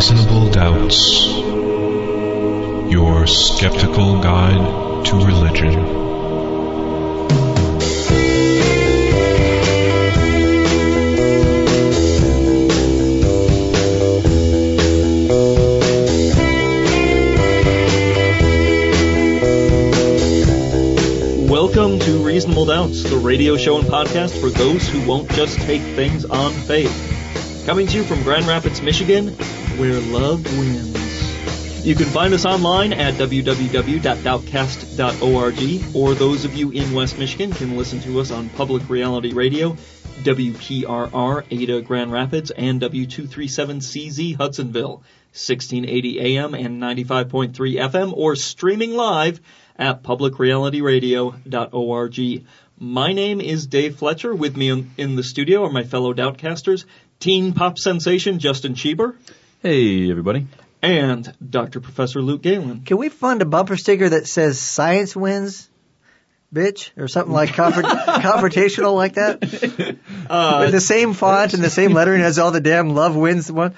Reasonable Doubts, your skeptical guide to religion. Welcome to Reasonable Doubts, the radio show and podcast for those who won't just take things on faith. Coming to you from Grand Rapids, Michigan, where love wins. You can find us online at www.doubtcast.org, or those of you in West Michigan can listen to us on Public Reality Radio, WPRR Ada Grand Rapids, and W237CZ Hudsonville, 1680 AM and 95.3 FM, or streaming live at publicrealityradio.org. My name is Dave Fletcher. With me in, the studio are my fellow Doubtcasters, teen pop sensation Justin Cheeber, Hey, everybody. and Dr. Professor Luke Galen. Can we fund a bumper sticker that says "Science wins"? Bitch, or something like confront- confrontational like that, with the same font and the same lettering as all the damn "Love Wins" one.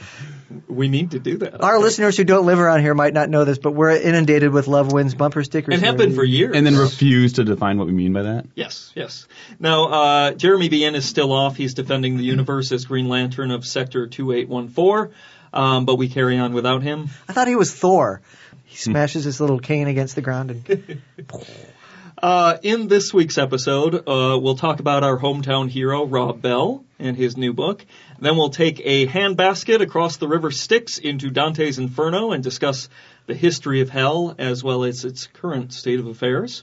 We need to do that. Our listeners who don't live around here might not know this, but we're inundated with "Love Wins" bumper stickers. and have been for years. And then refuse to define what we mean by that. Yes, yes. Now, uh, Jeremy Beahan is still off. He's defending the universe as Green Lantern of Sector 2814, um, but we carry on without him. I thought he was Thor. He smashes his little cane against the ground and Uh, in this week's episode, uh, we'll talk about our hometown hero, Rob Bell, and his new book. Then we'll take a handbasket across the river Styx into Dante's Inferno and discuss the history of hell as well as its current state of affairs.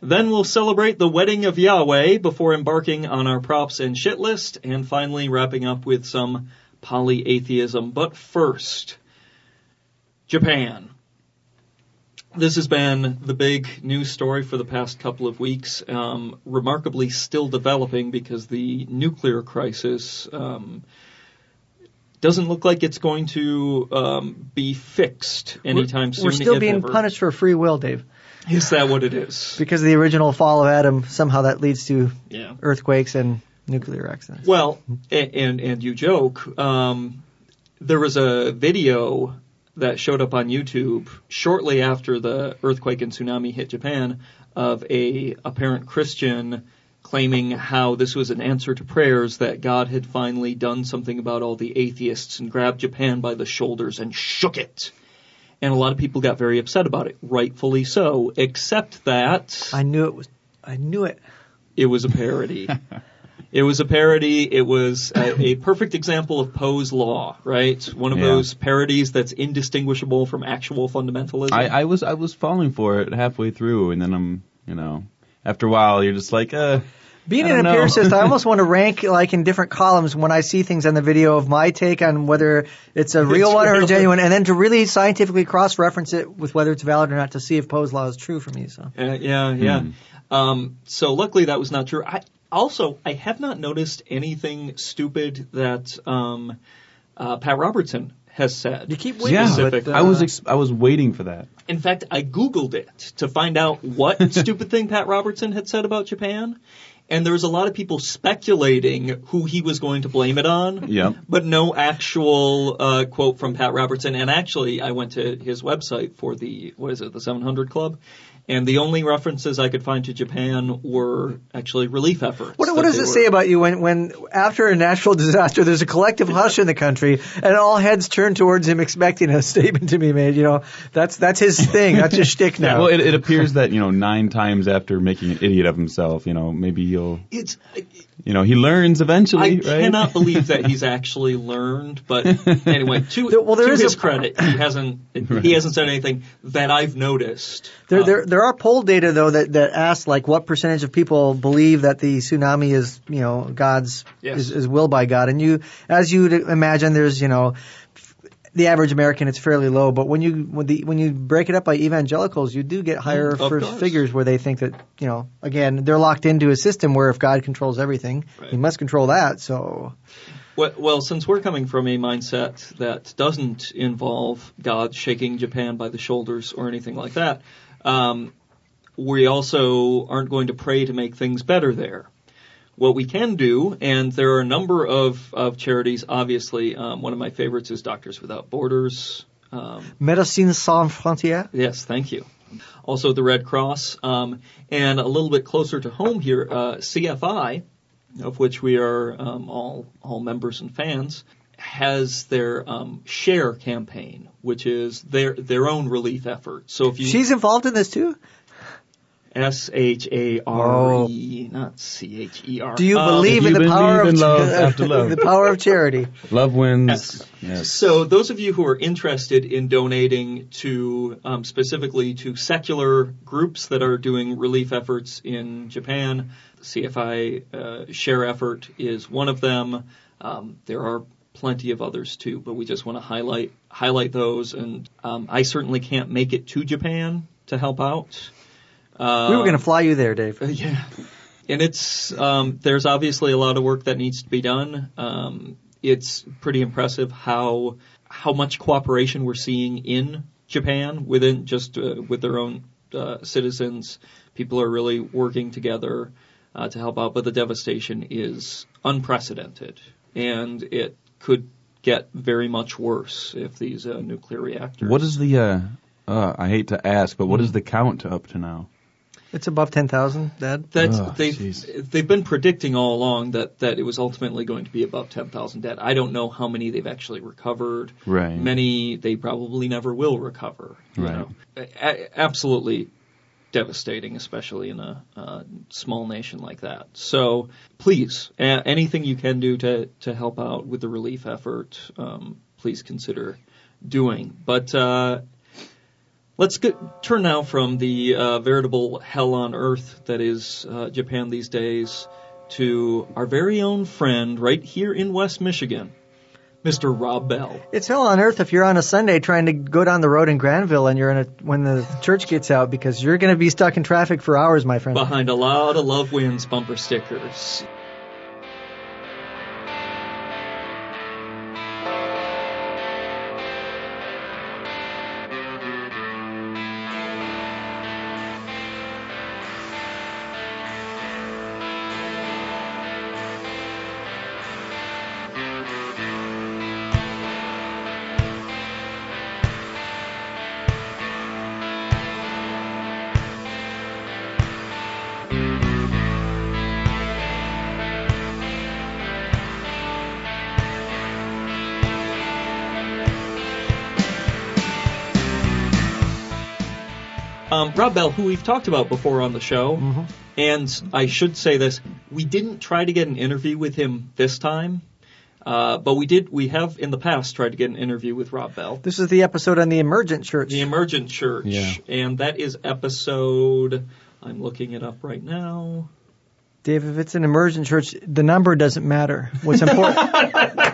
Then we'll celebrate the wedding of Yahweh before embarking on our props and shit list, and finally wrapping up with some polyatheism. But first, Japan. This has been the big news story for the past couple of weeks. Um, remarkably, still developing because the nuclear crisis um, doesn't look like it's going to um, be fixed anytime soon. we're still being ever. punished for free will, Dave, Is that what it is? because of the original fall of Adam. Somehow that leads to Yeah. earthquakes and nuclear accidents. Well, and and you joke. Um, there was a video that showed up on YouTube shortly after the earthquake and tsunami hit Japan of a apparent Christian claiming how this was an answer to prayers that God had finally done something about all the atheists and grabbed Japan by the shoulders and shook it. And a lot of people got very upset about it, rightfully so, except that I knew it was. I knew it. it was a parody. it was a parody. It was a, a perfect example of Poe's law, right? One of Yeah. those parodies that's indistinguishable from actual fundamentalism. I, I was I was falling for it halfway through, and then I'm you know after a while you're just like uh Being an know. empiricist, I almost want to rank like in different columns when I see things on the video of my take on whether it's a real It's one or real. a genuine, and then to really scientifically cross-reference it with whether it's valid or not to see if Poe's law is true for me. So Uh, yeah, yeah. Um, so luckily that was not true. I also I have not noticed anything stupid that um, uh, Pat Robertson has said. you keep yeah. waiting. Specific. but, uh, I was ex- I was waiting for that. In fact, I Googled it to find out what stupid thing Pat Robertson had said about Japan. And there was a lot of people speculating who he was going to blame it on. Yep. But no actual uh, quote from Pat Robertson. And actually, I went to his website for the, what is it, the 700 Club. And the only references I could find to Japan were actually relief efforts. What, what does it were- say about you when, when after a natural disaster there's a collective hush in the country and all heads turn towards him expecting a statement to be made? You know, that's that's his thing. That's his shtick now. Well, it, it appears that you know nine times after making an idiot of himself, you know maybe he'll It's, you know he learns eventually, I right? cannot believe that he's actually learned. But anyway, to, There- well, there to is his a- credit, he hasn't he hasn't said anything that I've noticed. There, Uh, there, there are poll data though that that asks like what percentage of people believe that the tsunami is, you know, God's Yes. is, is willed by God, and you, as you'd imagine, there's, you know, the average American it's fairly low, but when you when the when you break it up by evangelicals, you do get higher Mm, of first figures where they think that, you know, again, they're locked into a system where if God controls everything, Right. He must control that. So Well, well, since we're coming from a mindset that doesn't involve God shaking Japan by the shoulders or anything like that, um, we also aren't going to pray to make things better there. What we can do, and there are a number of, of charities. Obviously, um, one of my favorites is Doctors Without Borders. Um, Médecins Sans Frontières. yes, thank you. Also, the Red Cross, um, and a little bit closer to home here, uh, CFI, of which we are um, all all members and fans, has their um, Share campaign, which is their their own relief effort. So if you She's involved in this too. S H A R E, not C H E R. Do you Um, believe if in you the power of in love after love. the power of charity? Love wins. Yes. Yes. So those of you who are interested in donating to um, specifically to secular groups that are doing relief efforts in Japan, the CFI uh, Share effort is one of them. Um, there are plenty of others too, but we just want to highlight highlight those. And um, I certainly can't make it to Japan to help out. Uh, we were going to fly you there, Dave. uh, yeah. And it's um, there's obviously a lot of work that needs to be done. Um, it's pretty impressive how how much cooperation we're seeing in Japan within just uh, with their own uh, citizens. People are really working together uh, to help out, but the devastation is unprecedented, and it could get very much worse if these uh, nuclear reactors. What is the? Uh, uh, I hate to ask, but what is the count up to now? It's above ten thousand, Dad. That's Oh, they've jeez. they've been predicting all along that that it was ultimately going to be above ten thousand dead. I don't know how many they've actually recovered. Right. Many they probably never will recover. you Right. know. A- absolutely devastating, especially in a, uh small nation like that. So please, a- anything you can do to to help out with the relief effort, um, please consider doing. But uh, Let's get, turn now from the uh, veritable hell on earth that is uh, Japan these days to our very own friend right here in West Michigan, Mr. Rob Bell. It's hell on earth if you're on a Sunday trying to go down the road in Grandville and you're in a when the church gets out because you're going to be stuck in traffic for hours, my friend. Behind a lot of Love Wins bumper stickers. Rob Bell, who we've talked about before on the show, Mm-hmm. and I should say this: we didn't try to get an interview with him this time, uh, but we did. We have in the past tried to get an interview with Rob Bell. This is the episode on the Emergent Church. The Emergent Church. Yeah. And that is episode, I'm looking it up right now. Dave, if it's an Emergent Church, the number doesn't matter. What's important?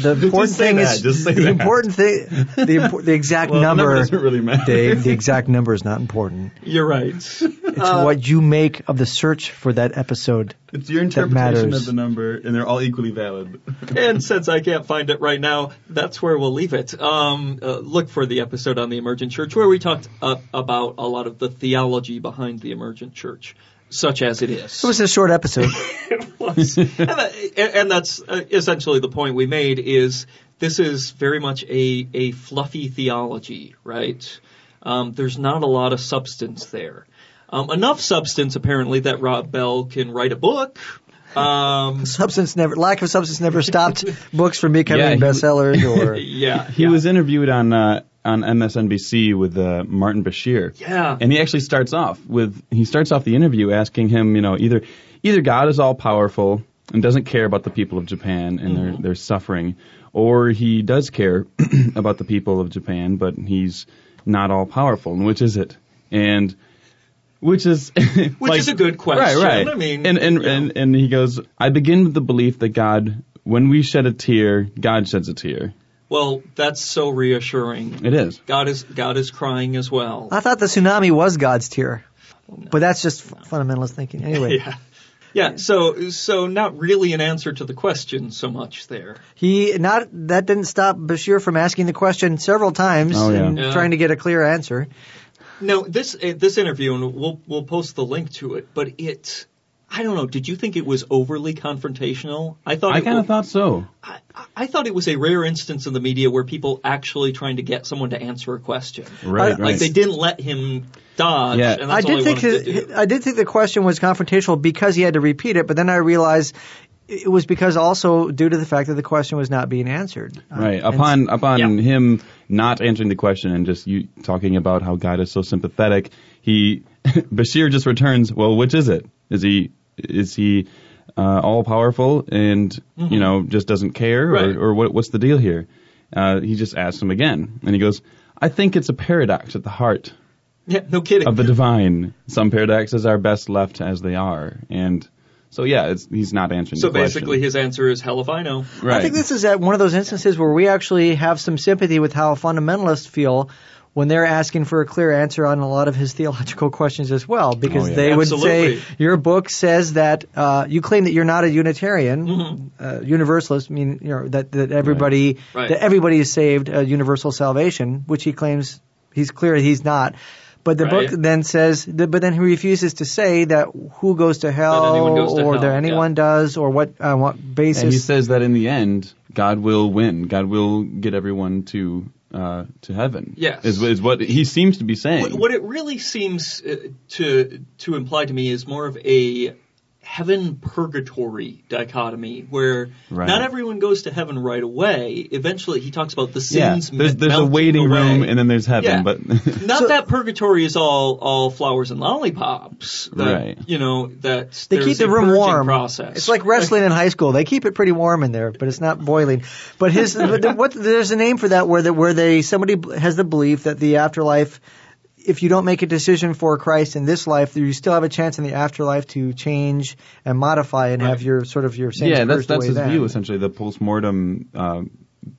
the important thing that, is the that. important thing. The, the exact Well, the number doesn't really matter. Dave. The exact number is not important. You're right. It's what you make of the search for that episode. It's your matters. interpretation of the number, and they're all equally valid. and since I can't find it right now, that's where we'll leave it. Um, uh, look for the episode on the Emergent Church where we talked uh, about a lot of the theology behind the Emergent Church, such as it is. It was a short episode. was. and, that, and that's uh, essentially the point we made is this is very much a, a fluffy theology, right? Um, there's not a lot of substance there. Um, enough substance, apparently, that Rob Bell can write a book. Um, substance never, lack of substance never stopped books from becoming Yeah, bestsellers or. yeah, He yeah. was interviewed on uh, on MSNBC with uh, Martin Bashir. Yeah. And he actually starts off with he starts off the interview asking him, you know, either either God is all powerful and doesn't care about the people of Japan and their their suffering, or he does care about the people of Japan, but he's not all powerful. And which is it? And which is Which is a good question. Right, right. I mean, and and, you know. and and he goes, I begin with the belief that God, when we shed a tear, God sheds a tear. Well, that's so reassuring. It is. God is God is crying as well. I thought the tsunami was God's tear. But that's just f- fundamentalist thinking. Anyway, Yeah. Yeah, so so not really an answer to the question so much there. he not that didn't stop Bashir from asking the question several times Oh, yeah. and Yeah. trying to get a clear answer. No, this uh, this interview, and we'll we'll post the link to it. But it, I don't know. Did you think it was overly confrontational? I thought I kind of thought so. I, I thought it was a rare instance in the media where people actually trying to get someone to answer a question. Right, Like right. they didn't let him dodge. Yeah. and I that's all did think his. I did think the question was confrontational because he had to repeat it, but then I realized it was because also due to the fact that the question was not being answered. Uh, Right. and- Upon upon Yeah. him not answering the question and just you talking about how God is so sympathetic, he Bashir just returns, well, which is it? Is he is he uh, all powerful and you know just doesn't care, Mm-hmm. Right. or, or what, what's the deal here? Uh, he just asks him again, and he goes, I think it's a paradox at the heart yeah, no kidding. of the divine. Some paradoxes are best left as they are, and so yeah, it's, he's not answering. so the question. basically, his answer is hell if I know. right. I think this is at one of those instances where we actually have some sympathy with how fundamentalists feel when they're asking for a clear answer on a lot of his theological questions as well, because Oh, yeah. they would say your book says that uh, you claim that you're not a Unitarian, Mm-hmm. uh, Universalist, I mean you know that that everybody Right. that everybody is saved, uh, universal salvation, which he claims he's clear he's not. But the Right. book then says, but then he refuses to say that who goes to hell, anyone goes to or hell, that yeah. anyone does, or what on what basis. And he says that in the end, God will win. God will get everyone to uh, to heaven. Yes. is, is what he seems to be saying. What, what it really seems uh, to to imply to me is more of a heaven purgatory dichotomy where Right. not everyone goes to heaven right away. Eventually, he talks about the yeah, sins. there's, there's a waiting away. room and then there's heaven, Yeah. but Not So- that purgatory is all all flowers and lollipops. That, Right. You know that They keep the a room purging warm. Process. It's like wrestling in high school. They keep it pretty warm in there, but it's not boiling. But his but what there's a name for that where the, where they somebody has the belief that the afterlife if you don't make a decision for Christ in this life, do you still have a chance in the afterlife to change and modify and have your sort of your sins yeah, that's that's his then. view essentially. The postmortem uh,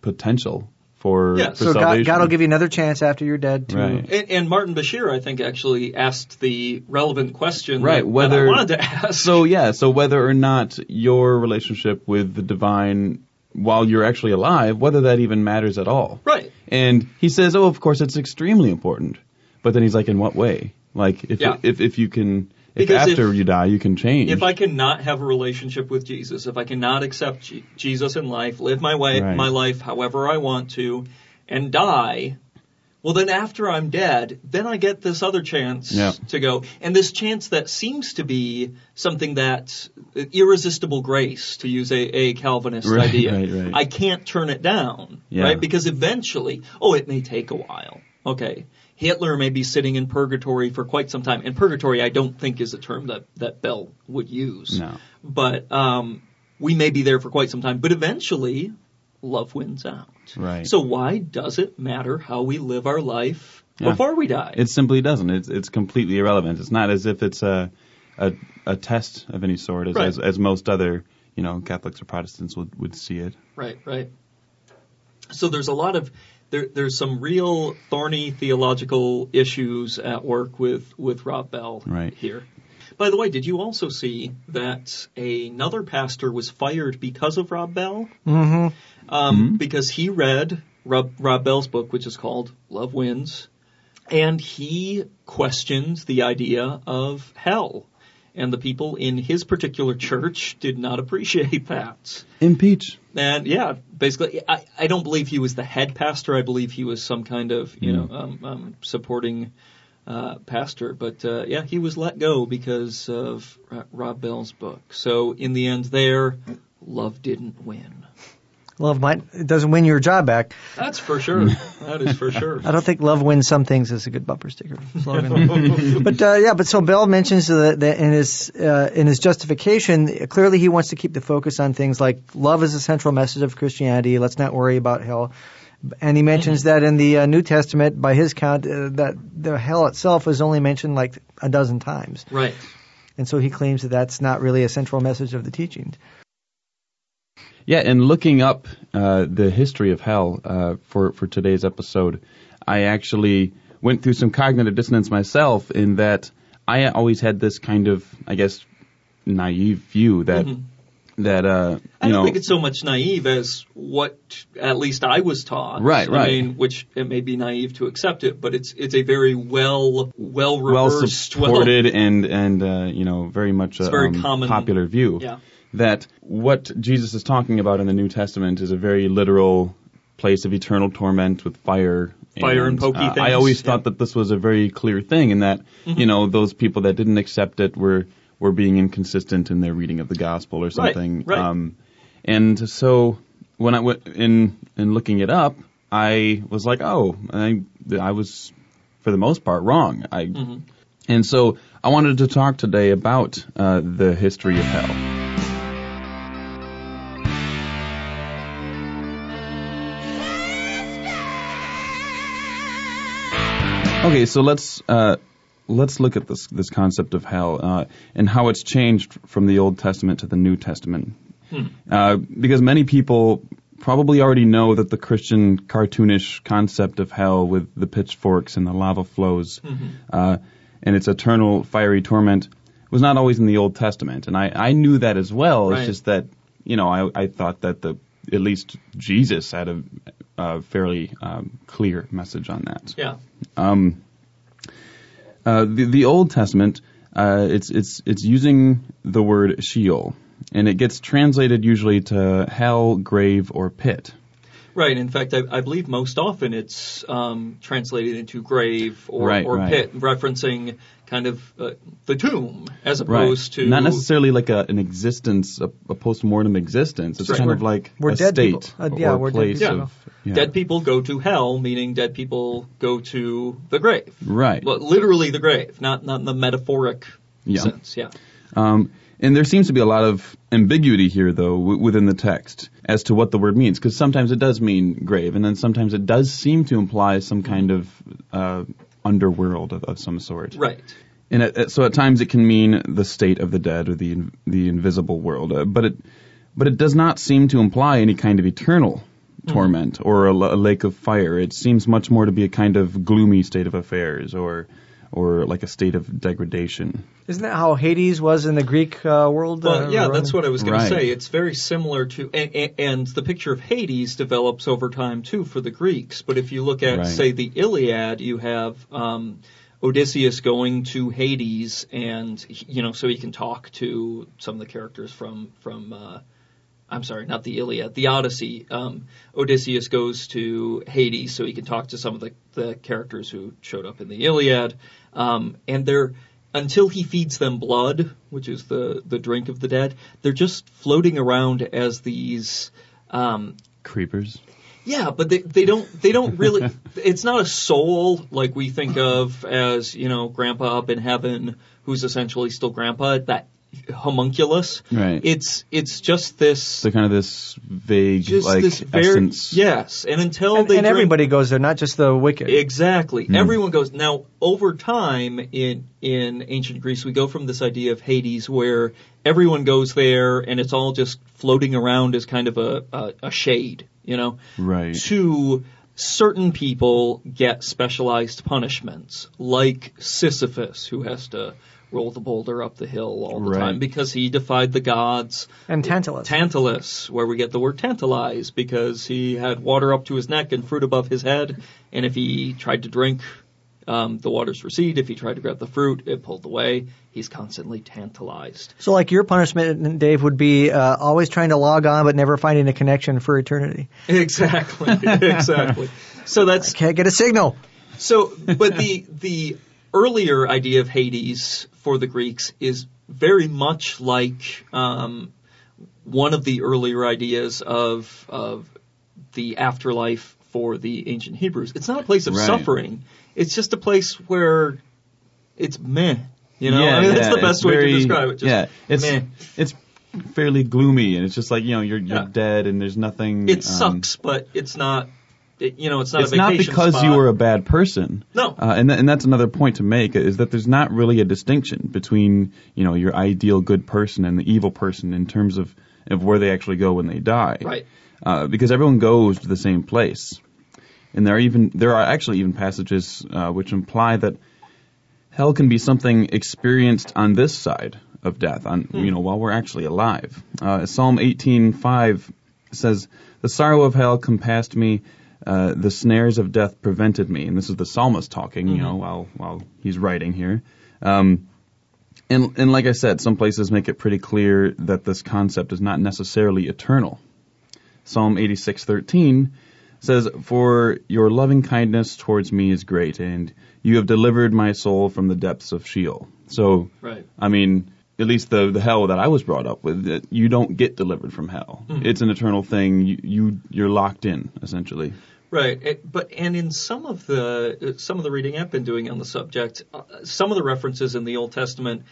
potential for, Yeah, for So God, salvation. God will give you another chance after you're dead to Right. And, and Martin Bashir, I think, actually asked the relevant question Right, that, whether- that I wanted to ask. So yeah, so whether or not your relationship with the divine while you're actually alive, whether that even matters at all. right. And he says, "Oh, of course, it's extremely important." But then he's like, "In what way? Like, if Yeah. if if you can, if Because after if- you die you can change." If I cannot have a relationship with Jesus, if I cannot accept Je- Jesus in life, live my way, Right. my life however I want to, and die, well then after I'm dead, then I get this other chance Yeah. to go. And this chance that seems to be something that uh, irresistible grace, to use a, a Calvinist Right, idea. right, right. I can't turn it down, Yeah. right? Because eventually, oh, it may take a while. Okay. Hitler may be sitting in purgatory for quite some time. And purgatory, I don't think is a term that, that Bell would use. No. But, um, we may be there for quite some time. But eventually, love wins out. Right. So why does it matter how we live our life Yeah. before we die? It simply doesn't. It's it's completely irrelevant. It's not as if it's a a, a test of any sort, as, Right. as as most other you know Catholics or Protestants would would see it. Right, right. So there's a lot of there, there's some real thorny theological issues at work with with Rob Bell Right. here. By the way, did you also see that another pastor was fired because of Rob Bell? hmm Um, Because he read Rob, Rob Bell's book, which is called Love Wins, and he questioned the idea of hell. And the people in his particular church did not appreciate that. Impeach. And yeah, basically, I, I don't believe he was the head pastor. I believe he was some kind of, you know, um, um, supporting uh, pastor. But uh, yeah, he was let go because of Ro- Rob Bell's book. So in the end, there, love didn't win. Love might it doesn't win your job back. That's for sure. that is for sure. I don't think love wins some things is a good bumper sticker slogan. but uh, yeah, but so Bell mentions that, that in his uh, in his justification, clearly he wants to keep the focus on things like love is a central message of Christianity. Let's not worry about hell. And he mentions that in the uh, New Testament, by his count, uh, that the hell itself is only mentioned like a dozen times. Right. And so he claims that that's not really a central message of the teachings. Yeah, and looking up uh, the history of hell uh, for for today's episode, I actually went through some cognitive dissonance myself in that I always had this kind of, I guess, naive view that that uh, I don't know think it's so much naive as what at least I was taught. Right, right. I mean, which it may be naive to accept it, but it's it's a very well well reversed, well supported and and uh, you know very much a very um, common- popular view Yeah. That what Jesus is talking about in the New Testament is a very literal place of eternal torment with fire. Fire and pokey uh, things, I always yeah. thought that this was a very clear thing, and that Mm-hmm. you know those people that didn't accept it were were being inconsistent in their reading of the gospel or something. right. Um, and so when I went in in looking it up, I was like, oh, I I was for the most part wrong. I Mm-hmm. and so I wanted to talk today about uh, the history of hell. Okay, so let's uh, let's look at this this concept of hell uh, and how it's changed from the Old Testament to the New Testament. Uh, because many people probably already know that the Christian cartoonish concept of hell with the pitchforks and the lava flows uh, and its eternal fiery torment was not always in the Old Testament, and I, I knew that as well. Right. It's just that you know I, I thought that the at least Jesus had a, a fairly um, clear message on that. Yeah. Um, uh, the, the Old Testament, uh, it's it's it's using the word Sheol, and it gets translated usually to hell, grave, or pit. Right. In fact, I, I believe most often it's um, translated into grave or, Right, or right. pit, referencing kind of uh, the tomb as opposed to Not necessarily like a, an existence, a, a post-mortem existence. It's Right. kind We're- of like we're a dead state people. Uh, yeah, or we're a dead place people. of yeah. Dead people go to hell, meaning dead people go to the grave. Right. Well, literally the grave, not not in the metaphoric Yeah. sense. Yeah. Um, and there seems to be a lot of ambiguity here, though, w- within the text as to what the word means, because sometimes it does mean grave, and then sometimes it does seem to imply some kind of uh, underworld of, of some sort. Right. And it, it- so at times it can mean the state of the dead or the in- the invisible world, uh, but it but it does not seem to imply any kind of eternal torment or a lake of fire. It seems much more to be a kind of gloomy state of affairs or or like a state of degradation. Isn't that how Hades was in the Greek uh, world? Well, uh, yeah, Roman? that's what I was going Right. to say. It's very similar to, and, and- and the picture of Hades develops over time too for the Greeks. But if you look at, Right. say, the Iliad, you have um, Odysseus going to Hades, and you know, so he can talk to some of the characters from from. Uh, I'm sorry, not the Iliad, the Odyssey. Um, Odysseus goes to Hades so he can talk to some of the, the characters who showed up in the Iliad. Um, and they're, until he feeds them blood, which is the, the drink of the dead, they're just floating around as these, um, Creepers. yeah, but they, they don't they don't really. it's not a soul like we think of as you know Grandpa up in heaven, who's essentially still Grandpa. That homunculus. Right. It's it's just this So kind of this vague just like this very essence. yes, and until And, they and drink- everybody goes there, not just the wicked. Exactly. Hmm. Everyone goes now over time in in ancient Greece we go from this idea of Hades where everyone goes there and it's all just floating around as kind of a a, a shade, you know, Right. to certain people get specialized punishments like Sisyphus who has to roll the boulder up the hill all the Right. time because he defied the gods. and Tantalus. Tantalus, where we get the word tantalize, because he had water up to his neck and fruit above his head, and if he tried to drink, um, the waters recede. If he tried to grab the fruit, it pulled away. He's constantly tantalized. so, like your punishment, Dave, would be uh, always trying to log on but never finding a connection for eternity. Exactly, exactly. So that's Can't get a signal. So, but the the earlier idea of Hades for the Greeks is very much like um, one of the earlier ideas of of the afterlife for the ancient Hebrews. It's not a place of Right. suffering. It's just a place where it's meh. You know, yeah, I mean yeah, that's the best way very- to describe it. Just yeah, it's meh. it's fairly gloomy, and it's just like you know you're you're Yeah. dead, and there's nothing. It um, sucks, but it's not. It, you know, it's not It's not because spot. you were a bad person. No. uh, and th- and that's another point to make is that there's not really a distinction between you know your ideal good person and the evil person in terms of of where they actually go when they die. Right. Uh, because everyone goes to the same place, and there are even there are actually even passages uh, which imply that hell can be something experienced on this side of death on you know while we're actually alive. Uh, Psalm 18:5 says, "The sorrow of hell compassed me, uh, the snares of death prevented me." And this is the psalmist talking, you know, while while he's writing here. Um, and and like I said, some places make it pretty clear that this concept is not necessarily eternal. Psalm 86:13 says, "For your loving kindness towards me is great, and you have delivered my soul from the depths of Sheol." So, Right. I mean, at least the the hell that I was brought up with, you don't get delivered from hell. It's an eternal thing. You, you you're locked in essentially. Right, it, but and in some of the some of the reading I've been doing on the subject, uh, some of the references in the Old Testament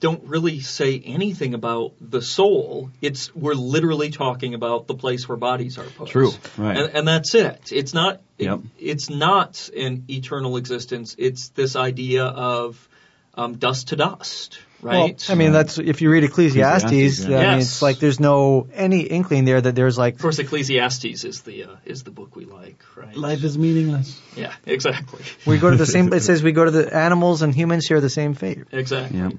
don't really say anything about the soul. It's we're literally talking about the place where bodies are put. True, right. and, and that's it. It's not. Yep. it's not an eternal existence. It's this idea of um, dust to dust, right? Well, I mean, that's if you read Ecclesiastes. Ecclesiastes, yeah. I mean, it's like there's no any inkling there that there's like of course, Ecclesiastes is the uh, is the book we like, right? Life is meaningless. yeah, exactly, we go to the same. It says we go to the animals and humans share the same fate. exactly. Yeah.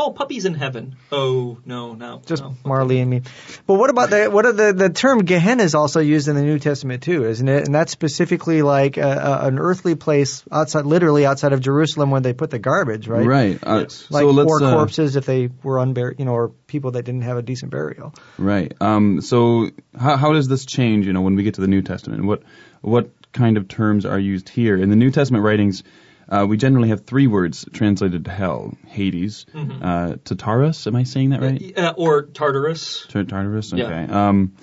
Oh, puppies in heaven. Oh no, no, Just no. Marley and me. But what about the what are the the term Gehenna is also used in the New Testament too, isn't it? And that's specifically like a, a, an earthly place outside, literally outside of Jerusalem, where they put the garbage, right? Right. Uh, Yes. Like so let's or uh, corpses if they were unburied, you know, or people that didn't have a decent burial. Right. Um, so how, how does this change, you know, when we get to the New Testament? What what kind of terms are used here? In the New Testament writings, uh, we generally have three words translated to hell: Hades, uh, Tartarus. Am I saying that right? Uh, or Tartarus. Tar- Tartarus. Okay. Yeah. Um,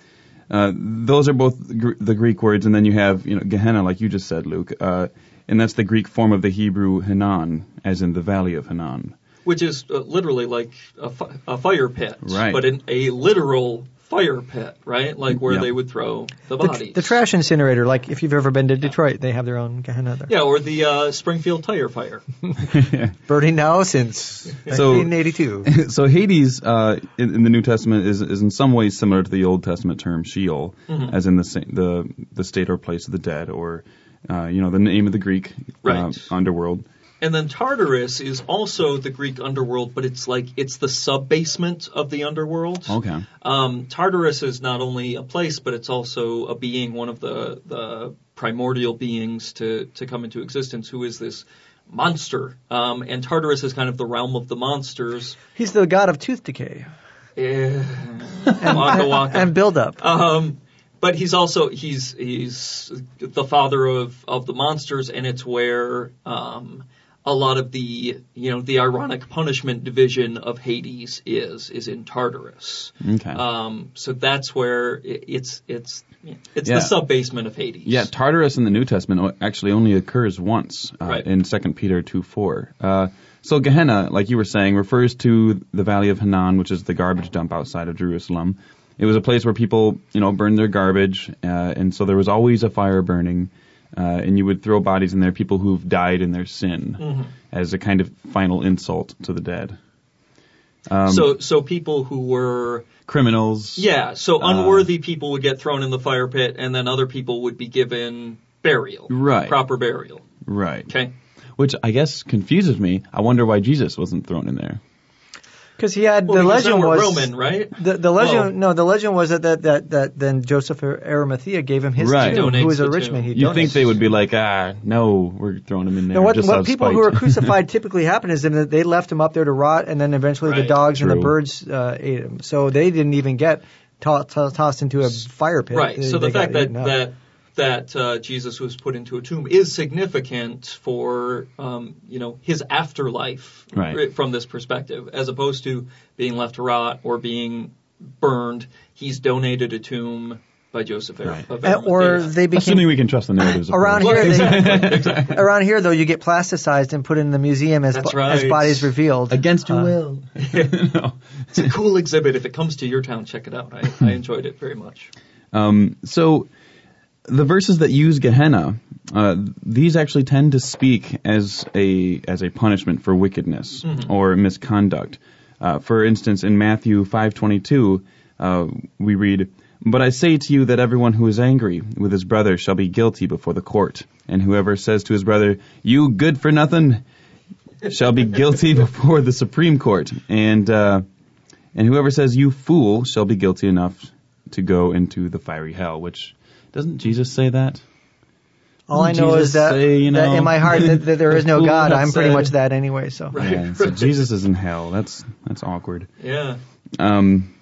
uh, those are both gr- the Greek words, and then you have, you know, Gehenna, like you just said, Luke, uh, and that's the Greek form of the Hebrew Hinnom, as in the Valley of Hinnom. which is uh, literally like a, fi- a fire pit, Right. But in a literal fire pit, right? Like where Yeah. they would throw the The, bodies. the trash incinerator, like if you've ever been to Detroit, they have their own Gehenna there. Yeah, or the uh, Springfield tire fire. Burning now since 1982. so Hades uh, in, in the New Testament is, is in some ways similar to the Old Testament term Sheol, Mm-hmm. as in the the the state or place of the dead, or uh, you know the name of the Greek uh, Right. underworld. And then Tartarus is also the Greek underworld, but it's like it's the sub basement of the underworld. Okay. Um, Tartarus is not only a place, but it's also a being, one of the, the primordial beings to, to come into existence, who is this monster. Um, and Tartarus is kind of the realm of the monsters. He's the god of tooth decay Eh, waka waka. and buildup. Um, but he's also he's he's the father of of the monsters, and it's where um, a lot of the you know the ironic punishment division of Hades is is in Tartarus. Okay. Um, so that's where i it's it's it's Yeah. the sub basement of Hades. Yeah, Tartarus in the New Testament actually only occurs once uh, Right. in 2 Peter 2 4. Uh, so Gehenna, like you were saying, refers to the Valley of Hinnom, which is the garbage dump outside of Jerusalem. It was a place where people, you know, burned their garbage, uh, and so there was always a fire burning, uh, and you would throw bodies in there, people who've died in their sin, as a kind of final insult to the dead. Um, so so people who were criminals. yeah so Uh, unworthy people would get thrown in the fire pit, and then other people would be given burial, Right. Proper burial. Right. Okay. Which I guess confuses me. I wonder why Jesus wasn't thrown in there. Because he had Well, the legend then we're was Roman, right? The, the legend, Well- no, the legend was that, that that that then Joseph Arimathea gave him his Right. tomb, who was a rich tomb. man. He You think they would be like, ah, no, we're throwing him in there Now, what, just what people spite. who are crucified typically happen is that they left him up there to rot, and then eventually the Right. dogs and the birds uh, ate him. So they didn't even get to- to- tossed into a fire pit. Right. They- So the fact that that that uh, Jesus was put into a tomb is significant for um, you know his afterlife Right. from this perspective, as opposed to being left to rot or being burned. He's donated a tomb by Joseph Ar- Right. of Uh, or Arimathea. they became Assuming we can trust the narratives. around here. They, around here, though, you get plasticized and put in the museum as That's bo- as bodies revealed Against your Uh, will. no. It's a cool exhibit. If it comes to your town, check it out. I, I enjoyed it very much. Um, so the verses that use Gehenna, uh, these actually tend to speak as a as a punishment for wickedness or misconduct. Uh, for instance, in Matthew 5:22, uh, we read, "But I say to you that everyone who is angry with his brother shall be guilty before the court, and whoever says to his brother, 'You good for nothing,' shall be guilty before the Supreme Court, and uh, and whoever says you fool shall be guilty enough to go into the fiery hell. Which doesn't Jesus say that? All I know Jesus is that, say, you that in my heart that, that there is no fool God. I'm pretty said- much that anyway. So Right. Yeah, so Jesus is in hell. That's that's awkward. Yeah. Um,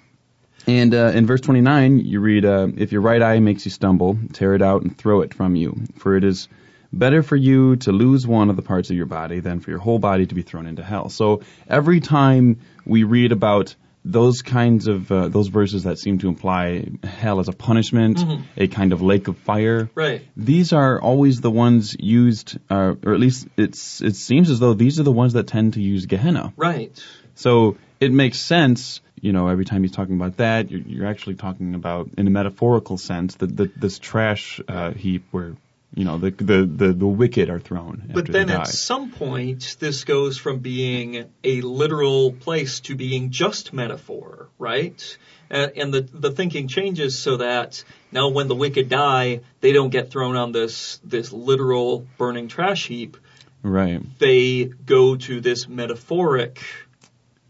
and uh, in verse 29, you read, uh, If your right eye makes you stumble, tear it out and throw it from you. For it is better for you to lose one of the parts of your body than for your whole body to be thrown into hell. So every time we read about those kinds of uh, those verses that seem to imply hell as a punishment, a kind of lake of fire, Right. these are always the ones used, uh, or at least it's it seems as though these are the ones that tend to use Gehenna. Right. So it makes sense, you know, every time he's talking about that, you're, you're actually talking about, in a metaphorical sense, that this trash uh, heap where, you know, the, the, the, the wicked are thrown But then at some point, this goes from being a literal place to being just metaphor, right? And, and the the thinking changes so that now when the wicked die, they don't get thrown on this this literal burning trash heap. Right. They go to this metaphoric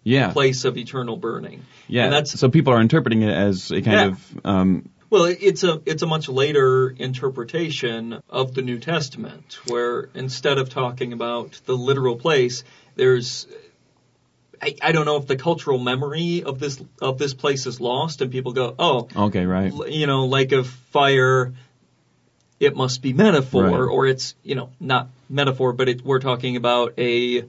Yeah. place of eternal burning. Yeah. And that's so people are interpreting it as a kind Yeah. of, um, Well, it's a it's a much later interpretation of the New Testament, where instead of talking about the literal place, there's I, I don't know if the cultural memory of this of this place is lost, and people go, oh, okay, right. you know, like a fire. It must be metaphor, Right. or it's you know not metaphor, but it, we're talking about a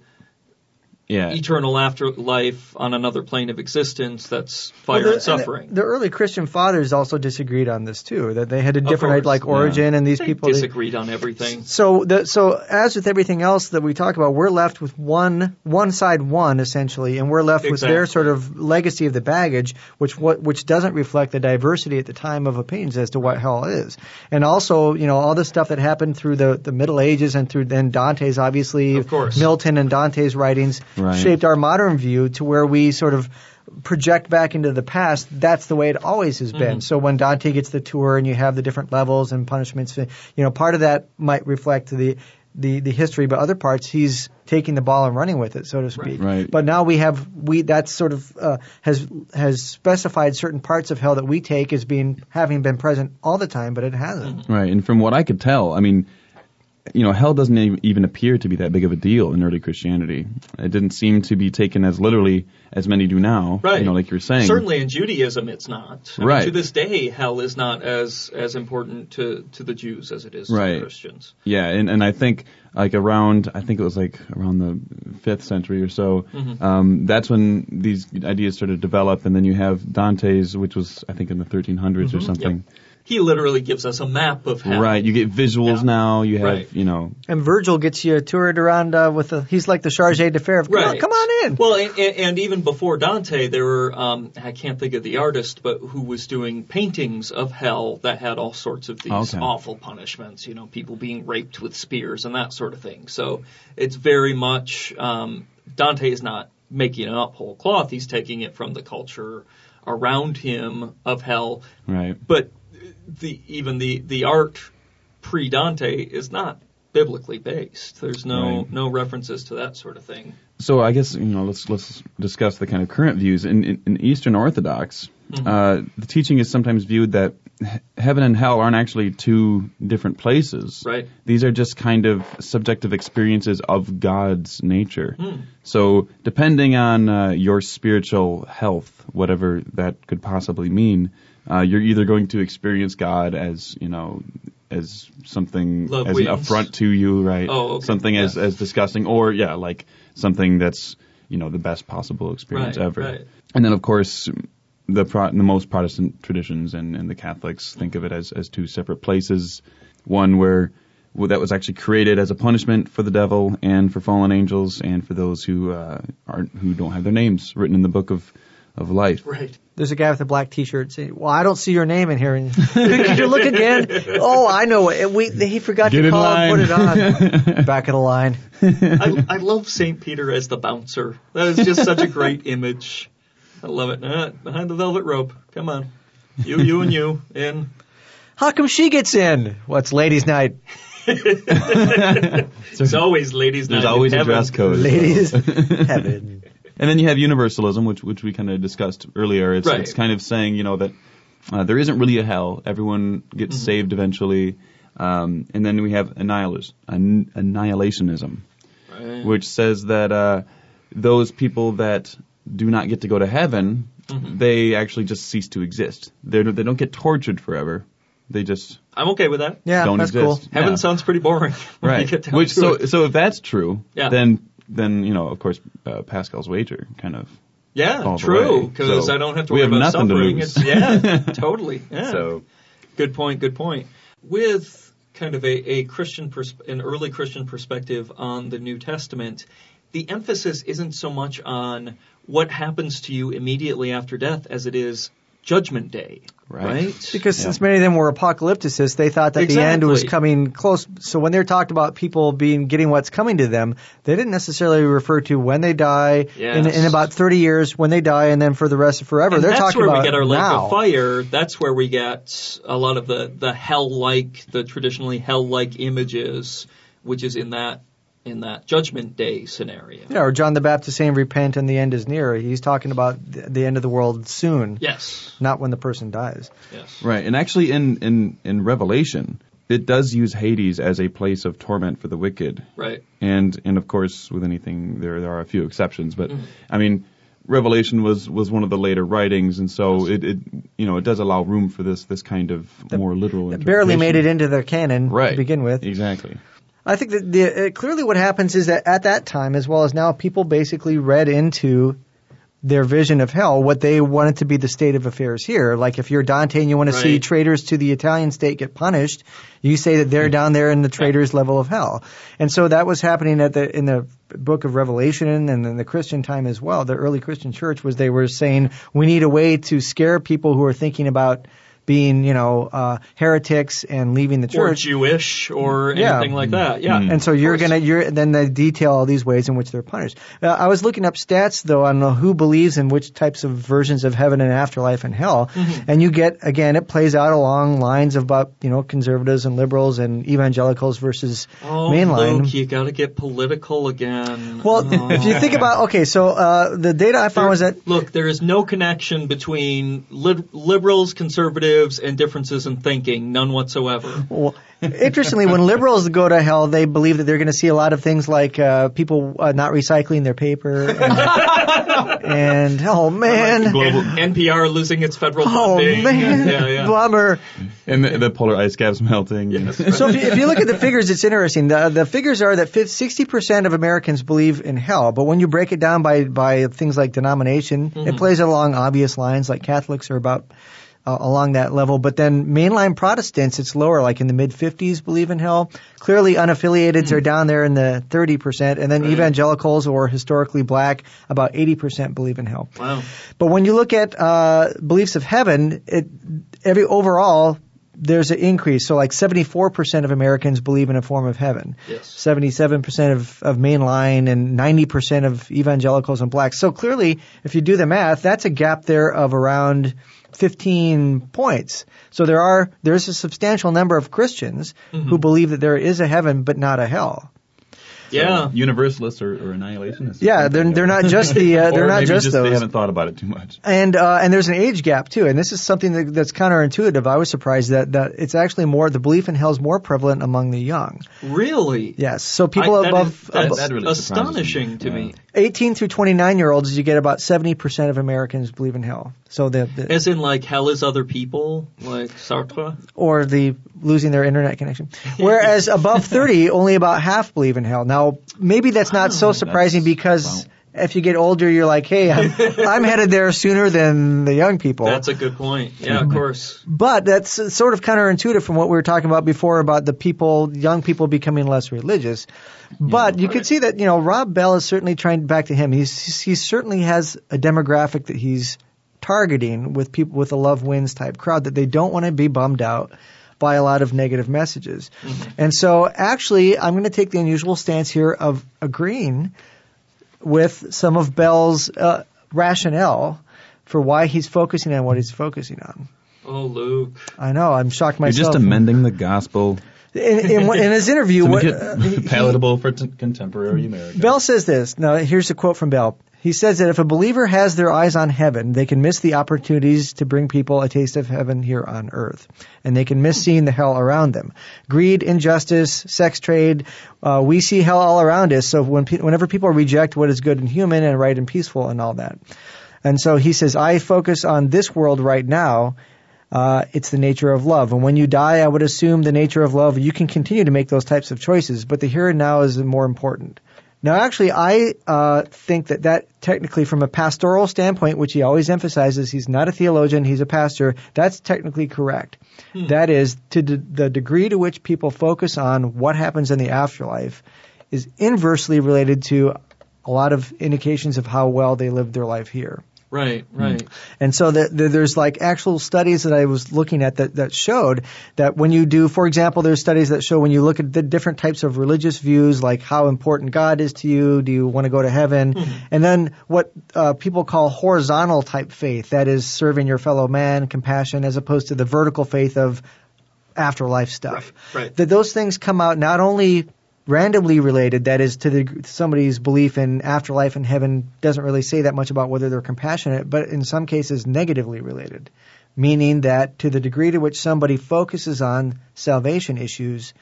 Yeah. eternal afterlife on another plane of existence that's fire Well, the- and suffering. The, the early Christian fathers also disagreed on this too. That they had a different course, like yeah. origin, and these they people. they- disagreed on everything. So the so as with everything else that we talk about, we're left with one one side one essentially, and we're left with their sort of legacy of the baggage, which what which doesn't reflect the diversity at the time of opinions as to what hell is, and also you know all the stuff that happened through the the Middle Ages and through then Dante's obviously Of course. Milton and Dante's writings Right. shaped our modern view to where we sort of project back into the past, that's the way it always has Mm-hmm. been. So when Dante gets the tour and you have the different levels and punishments, you know, part of that might reflect the the, the history, but other parts he's taking the ball and running with it, so to speak. Right. But now we have we that sort of uh, has has specified certain parts of hell that we take as being having been present all the time, but it hasn't. Right, and from what I could tell, I mean, you know, hell doesn't even appear to be that big of a deal in early Christianity. It didn't seem to be taken as literally as many do now. Right. You know, like you're saying. Certainly in Judaism, it's not. I mean, Right. to this day, hell is not as as important to to the Jews as it is to Right. the Christians. Yeah, and, and I think like around, I think it was like around the fifth century or so. Mm-hmm. Um, that's when these ideas started to develop, and then you have Dante's, which was I think in the 1300s or something. He literally gives us a map of hell. Right. You get visuals Yeah. now. You have Right. you know. And Virgil gets you a tour around uh, with a he's like the charge d'affaires. Come on, Right. come on in. Well, and, and and even before Dante, there were um, I can't think of the artist, but who was doing paintings of hell that had all sorts of these Okay. awful punishments. You know, people being raped with spears and that sort of thing. So it's very much um, Dante is not making it up whole cloth. He's taking it from the culture around him of hell. Right. But the even the the art pre Dante is not biblically based. There's no Right. no references to that sort of thing. So I guess you know let's let's discuss the kind of current views in in, in Eastern Orthodox. Uh, the teaching is sometimes viewed that heaven and hell aren't actually two different places. Right. These are just kind of subjective experiences of God's nature. So depending on uh, your spiritual health, whatever that could possibly mean, uh, you're either going to experience God as you know as something Love as an wins. affront to you, right? Oh, okay. Something as as disgusting, or yeah, like something that's you know the best possible experience Right, ever. right. And then of course the Pro- the most Protestant traditions and, and the Catholics think of it as as two separate places, one where well, that was actually created as a punishment for the devil and for fallen angels and for those who uh, aren't who don't have their names written in the book of of life. Right. There's a guy with a black T-shirt saying, "Well, I don't see your name in here." And, Could you look again? Oh, I know it. We he forgot Get to call line. and put it on. Back of the line. I, I love St. Peter as the bouncer. That is just such a great image. I love it. Uh, behind the velvet rope. Come on. You, you, and you. In. How come she gets in? What's ladies' night? There's always ladies' There's night There's always a dress code. Ladies, heaven. And then you have universalism, which which we kind of discussed earlier. It's Right. it's kind of saying you know that uh, there isn't really a hell. Everyone gets saved eventually. Um, and then we have annihilis- an- annihilationism, Right. which says that uh, those people that do not get to go to heaven, they actually just cease to exist. They they don't get tortured forever. They just I'm okay with that. Yeah, don't that's exist. cool. Heaven Yeah. sounds pretty boring. when you right. get down Which to so it. so if that's true, Yeah. then then you know of course uh, Pascal's wager kind of yeah, true. Because So, I don't have to we worry have about nothing to suffering. lose. It's, yeah, totally. Yeah. so Good point. Good point. With kind of a, a Christian, pers- an early Christian perspective on the New Testament, the emphasis isn't so much on what happens to you immediately after death as it is Judgment Day. Right. Right. Because Yeah. since many of them were apocalypticists, they thought that the end was coming close. So when they talked about people being getting what's coming to them, they didn't necessarily refer to when they die in, Yes. in about 30 years when they die, and then for the rest of forever. And They're that's talking where about we get our lake now. of fire. That's where we get a lot of the, the hell-like, the traditionally hell-like images, which is in that in that Judgment Day scenario. Yeah, or John the Baptist saying, "Repent, and the end is near." He's talking about the, the end of the world soon, Yes. not when the person dies. Yes. Right, and actually in, in, in Revelation, it does use Hades as a place of torment for the wicked. Right. And and of course, with anything, there there are a few exceptions, but Mm-hmm. I mean, Revelation was was one of the later writings, and so it, it you know it does allow room for this this kind of more literal. It barely made it into their canon right to begin with. Exactly. I think that the, uh, clearly what happens is that at that time, as well as now, people basically read into their vision of hell what they wanted to be the state of affairs here. Like if you're Dante and you want to see traitors to the Italian state get punished, you say that they're down there in the traitors level of hell. And so that was happening at the in the book of Revelation and in the Christian time as well. The early Christian church was they were saying we need a way to scare people who are thinking about being, you know, uh, heretics and leaving the church. Or. Jewish or Yeah. anything like that. Yeah. Mm. And so you're gonna you're then they detail all these ways in which they're punished. Uh, I was looking up stats though on who believes in which types of versions of heaven and afterlife and hell, Mm-hmm. and you get again it plays out along lines of about you know conservatives and liberals and evangelicals versus Oh, mainline. Luke, you got to get political again. Well, Oh. if you think about okay, so uh, the data I found was that Look, there is no connection between lib- liberals, conservatives, and differences in thinking. None whatsoever. Well, interestingly, when liberals go to hell, they believe that they're going to see a lot of things like uh, people uh, not recycling their paper, and, and oh man, Global- NPR losing its federal oh funding. man, Yeah, yeah. bummer. And the, the polar ice caps melting. and- So if you, if you look at the figures, it's interesting. The, the figures are that sixty percent of Americans believe in hell, but when you break it down by by things like denomination, it plays along obvious lines. Like Catholics are about uh, along that level, but then mainline Protestants, it's lower, like in the mid fifties, believe in hell. Clearly, unaffiliateds are down there in the thirty percent, and then Right. evangelicals or historically black, about eighty percent believe in hell. Wow. But when you look at uh, beliefs of heaven, it every overall there's an increase. So like 74% of Americans believe in a form of heaven. Yes. 77% of, of mainline and 90% of evangelicals and blacks. So clearly, if you do the math, that's a gap there of around 15 points. So there are there's a substantial number of Christians who believe that there is a heaven but not a hell. Yeah. Universalists or, or annihilationists. Yeah, they're they're not just the uh, they're Or not maybe just, just those. They haven't thought about it too much. And uh, and there's an age gap too, and this is something that, that's counterintuitive. I was surprised that that it's actually more the belief in hell is more prevalent among the young. Really? Yes, so people I- that above, is- that's above that really surprises me. astonishing to Yeah. me. 18 through 29 year olds, you get about 70 percent of Americans believe in hell. So the, the As in, like, hell is other people, like Sartre? or the losing their internet connection. Whereas above 30, only about half believe in hell. Now maybe that's not so oh, surprising That's- because. If you get older, you're like, hey, I'm, I'm headed there sooner than the young people. That's a good point. Yeah, Mm-hmm. of course. But that's sort of counterintuitive from what we were talking about before about the people, young people becoming less religious. But you could see that, you know, Rob Bell is certainly trying, back to him, he's, he certainly has a demographic that he's targeting with people with a love wins type crowd that they don't want to be bummed out by a lot of negative messages. And so actually, I'm going to take the unusual stance here of agreeing with some of Bell's uh, rationale for why he's focusing on what he's focusing on. Oh, Luke. I know. I'm shocked You're myself. just amending the gospel. in, in, in his interview, To what, make uh, it palatable for t- contemporary America. Bell says this. Now, here's a quote from Bell. He says that if a believer has their eyes on heaven, they can miss the opportunities to bring people a taste of heaven here on earth. And they can miss seeing the hell around them. Greed, injustice, sex trade, uh, we see hell all around us. So when pe- whenever people reject what is good and human and right and peaceful and all that. And so he says, I focus on this world right now. Uh, it's the nature of love. And when you die, I would assume the nature of love, you can continue to make those types of choices, but the here and now is more important. Now, actually, I uh, think that that technically, from a pastoral standpoint, which he always emphasizes, he's not a theologian, he's a pastor. That's technically correct. That is, to d- the degree to which people focus on what happens in the afterlife, is inversely related to a lot of indications of how well they lived their life here. Right, right. And so the, the, there's like actual studies that I was looking at that, that showed that when you do, for example, there's studies that show when you look at the different types of religious views, like how important God is to you, do you want to go to heaven, and then what uh, people call horizontal type faith, that is serving your fellow man, compassion, as opposed to the vertical faith of afterlife stuff. Right, right. That those things come out not only randomly related, that is to the, somebody's belief in afterlife and heaven doesn't really say that much about whether they're compassionate, but in some cases negatively related. Meaning that to the degree to which somebody focuses on salvation issues,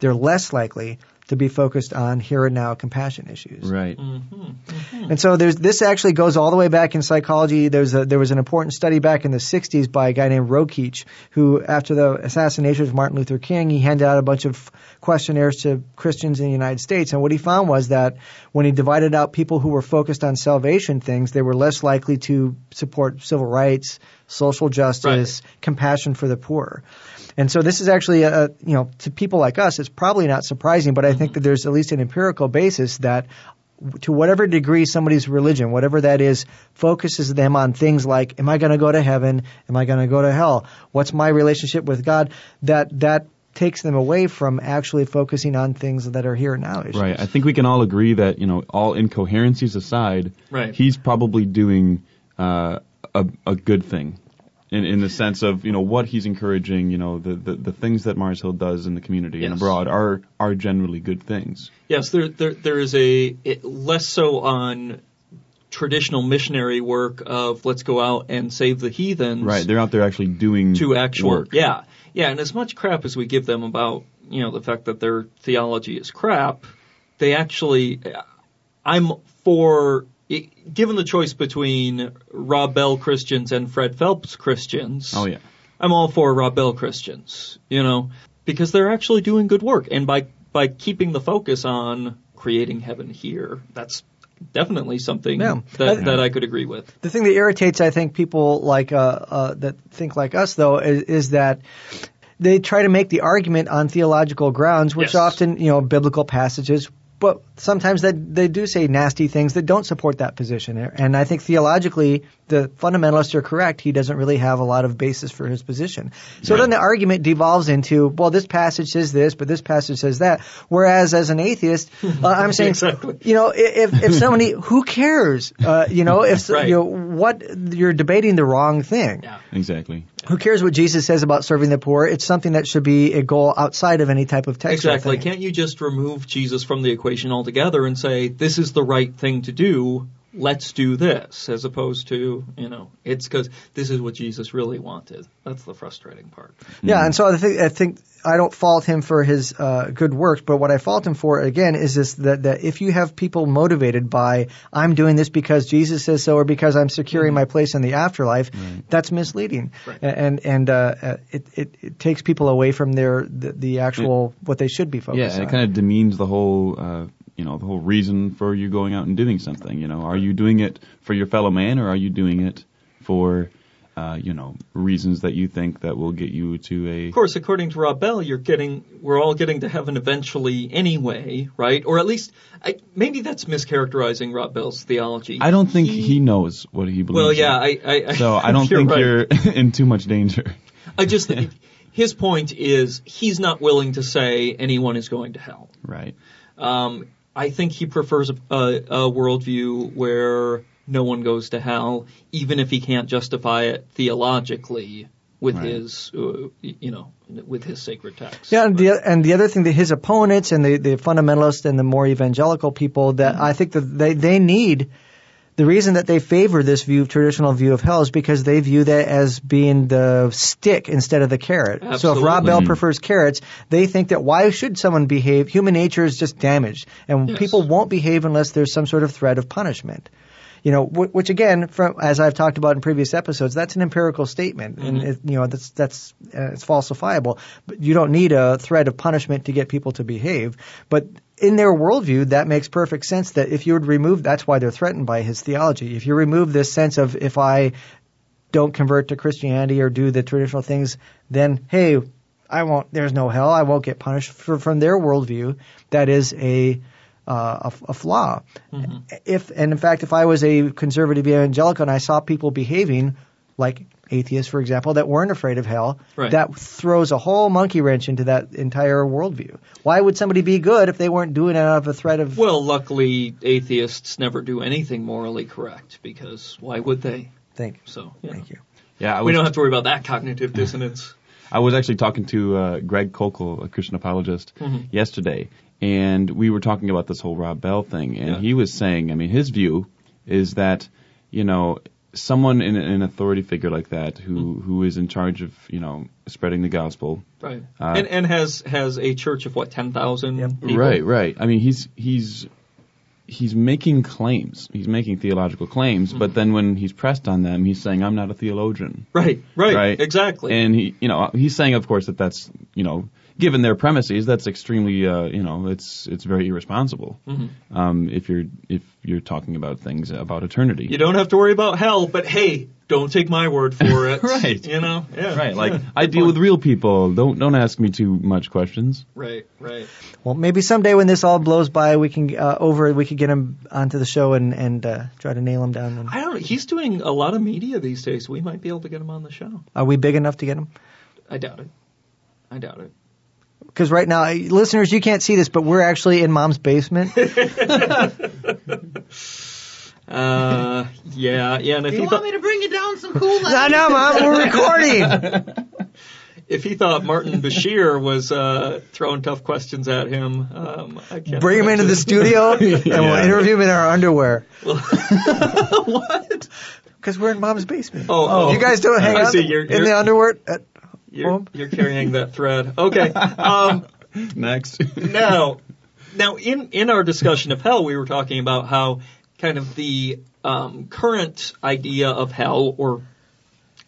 they're less likely to be focused on here and now compassion issues. Right. Mm-hmm. Mm-hmm. And so there's this actually goes all the way back in psychology. There's a, there was an important study back in the 60s by a guy named Rokeach, who after the assassination of Martin Luther King, he handed out a bunch of questionnaires to Christians in the United States. And what he found was that when he divided out people who were focused on salvation things, they were less likely to support civil rights, social justice, compassion for the poor. And so this is actually a, you know, to people like us, it's probably not surprising, but I think that there's at least an empirical basis that to whatever degree somebody's religion, whatever that is, focuses them on things like, am I going to go to heaven? Am I going to go to hell? What's my relationship with God? That, that takes them away from actually focusing on things that are here now issues. Right. I think we can all agree that you know, all incoherencies aside, Right. he's probably doing uh, a, a good thing. In, in the sense of you know what he's encouraging, you know the, the, the things that Mars Hill does in the community and abroad are are generally good things. Yes, there, there, there is a it, less so on traditional missionary work of let's go out and save the heathens. Right, they're out there actually doing to actual work. yeah yeah and as much crap as we give them about you know the fact that their theology is crap they actually i'm for given the choice between rob bell christians and fred phelps christians Oh yeah. i'm all for rob bell christians you know because they're actually doing good work and by by keeping the focus on creating heaven here that's definitely something Yeah. that, that i could agree with The thing that irritates, I think, people like uh, uh, that think like us, though, is, is that they try to make the argument on theological grounds, which Yes. often, you know, biblical passages, but sometimes that they do say nasty things that don't support that position. And I think theologically, the fundamentalists are correct. He doesn't really have a lot of basis for his position. So then the argument devolves into, well, this passage says this, but this passage says that. Whereas as an atheist, uh, I'm saying, Exactly. you know, if if somebody, who cares? Uh, you know, if Right. you know what you're debating the wrong thing. yeah Exactly. Who cares what Jesus says about serving the poor? It's something that should be a goal outside of any type of text. Exactly. thing. Can't you just remove Jesus from the equation altogether and say this is the right thing to do? Let's do this, as opposed to you know it's because this is what Jesus really wanted. That's the frustrating part. Yeah, and so I think I think I don't fault him for his uh, good works, but what I fault him for again is this that, that if you have people motivated by I'm doing this because Jesus says so or because I'm securing my place in the afterlife, that's misleading, Right. and and uh, it, it it takes people away from their the, the actual what they should be focused Yeah, on. it kind of demeans the whole, uh, you know, the whole reason for you going out and doing something. You know, are you doing it for your fellow man, or are you doing it for, uh, you know, reasons that you think that will get you to a Of course, according to Rob Bell, you're getting we're all getting to heaven eventually anyway, right? Or at least I, maybe that's mischaracterizing Rob Bell's theology. I don't think he, knows what he believes. Well, yeah, in. I, I, I so I don't you're think right. you're in too much danger. I just his point is he's not willing to say anyone is going to hell. Right. Um, I think he prefers a, a, a worldview where no one goes to hell, even if he can't justify it theologically. with Right. his, uh, you know, with his sacred text. Yeah, and the and the other thing that his opponents and the the fundamentalists and the more evangelical people that I think that they they need the reason that they favor this view traditional view of hell is because they view that as being the stick instead of the carrot. So if Rob Bell prefers carrots, they think that why should someone behave? Human nature is just damaged, and Yes. people won't behave unless there's some sort of threat of punishment. You know, which again, from as I've talked about in previous episodes, that's an empirical statement, and it, you know that's that's uh, it's falsifiable. But you don't need a threat of punishment to get people to behave. But in their worldview, that makes perfect sense. That if you would remove, that's why they're threatened by his theology. If you remove this sense of if I don't convert to Christianity or do the traditional things, then hey, I won't. There's no hell. I won't get punished. For, from their worldview, that is a uh, a, a flaw. If and in fact, if I was a conservative evangelical and I saw people behaving like atheists, for example, that weren't afraid of hell, Right. that throws a whole monkey wrench into that entire worldview. Why would somebody be good if they weren't doing it out of a threat of? Well, luckily, atheists never do anything morally correct because why would they? Thank, So, you know, thank you. Yeah, I we don't have to worry about that cognitive dissonance. I was actually talking to uh, Greg Koukl, a Christian apologist, Mm-hmm. yesterday, and we were talking about this whole Rob Bell thing, and Yeah. he was saying, I mean, his view is that, you know, someone in an authority figure like that who Mm-hmm. who is in charge of, you know, spreading the gospel, Right. Uh, and and has has a church of what ten thousand Yep. people. Right, right. I mean, he's he's he's making claims. He's making theological claims, Mm-hmm. but then when he's pressed on them, he's saying, "I'm not a theologian." Right. Right. Right. Exactly. And he, you know, he's saying, of course, that that's, you know, given their premises, that's extremely, uh, you know, it's it's very irresponsible. Mm-hmm. Um, if you're if you're talking about things about eternity. you don't have to worry about hell, but hey, don't take my word for it. Right. You know. Yeah. Right, like Yeah. I deal point. with real people. Don't don't ask me too much questions. Right. Right. Well, maybe someday when this all blows by, we can uh, over we could get him onto the show and and uh, try to nail him down. And, I don't know. He's doing a lot of media these days. We might be able to get him on the show. are we big enough to get him? I doubt it. I doubt it. Because right now, listeners, you can't see this, but we're actually in Mom's basement. Uh, yeah, yeah. And if You he want thought me to bring you down some cool I know, Mom, we're recording. if he thought Martin Bashir was uh, throwing tough questions at him, um, I can't. Bring him into the studio, and we'll interview him in our underwear. what? Because we're in Mom's basement. Oh, oh. you guys don't hang I out see, you're- in you're- the underwear. At You're, you're carrying that thread. Okay. Um, Next. now, now in in our discussion of hell, we were talking about how kind of the um, current idea of hell or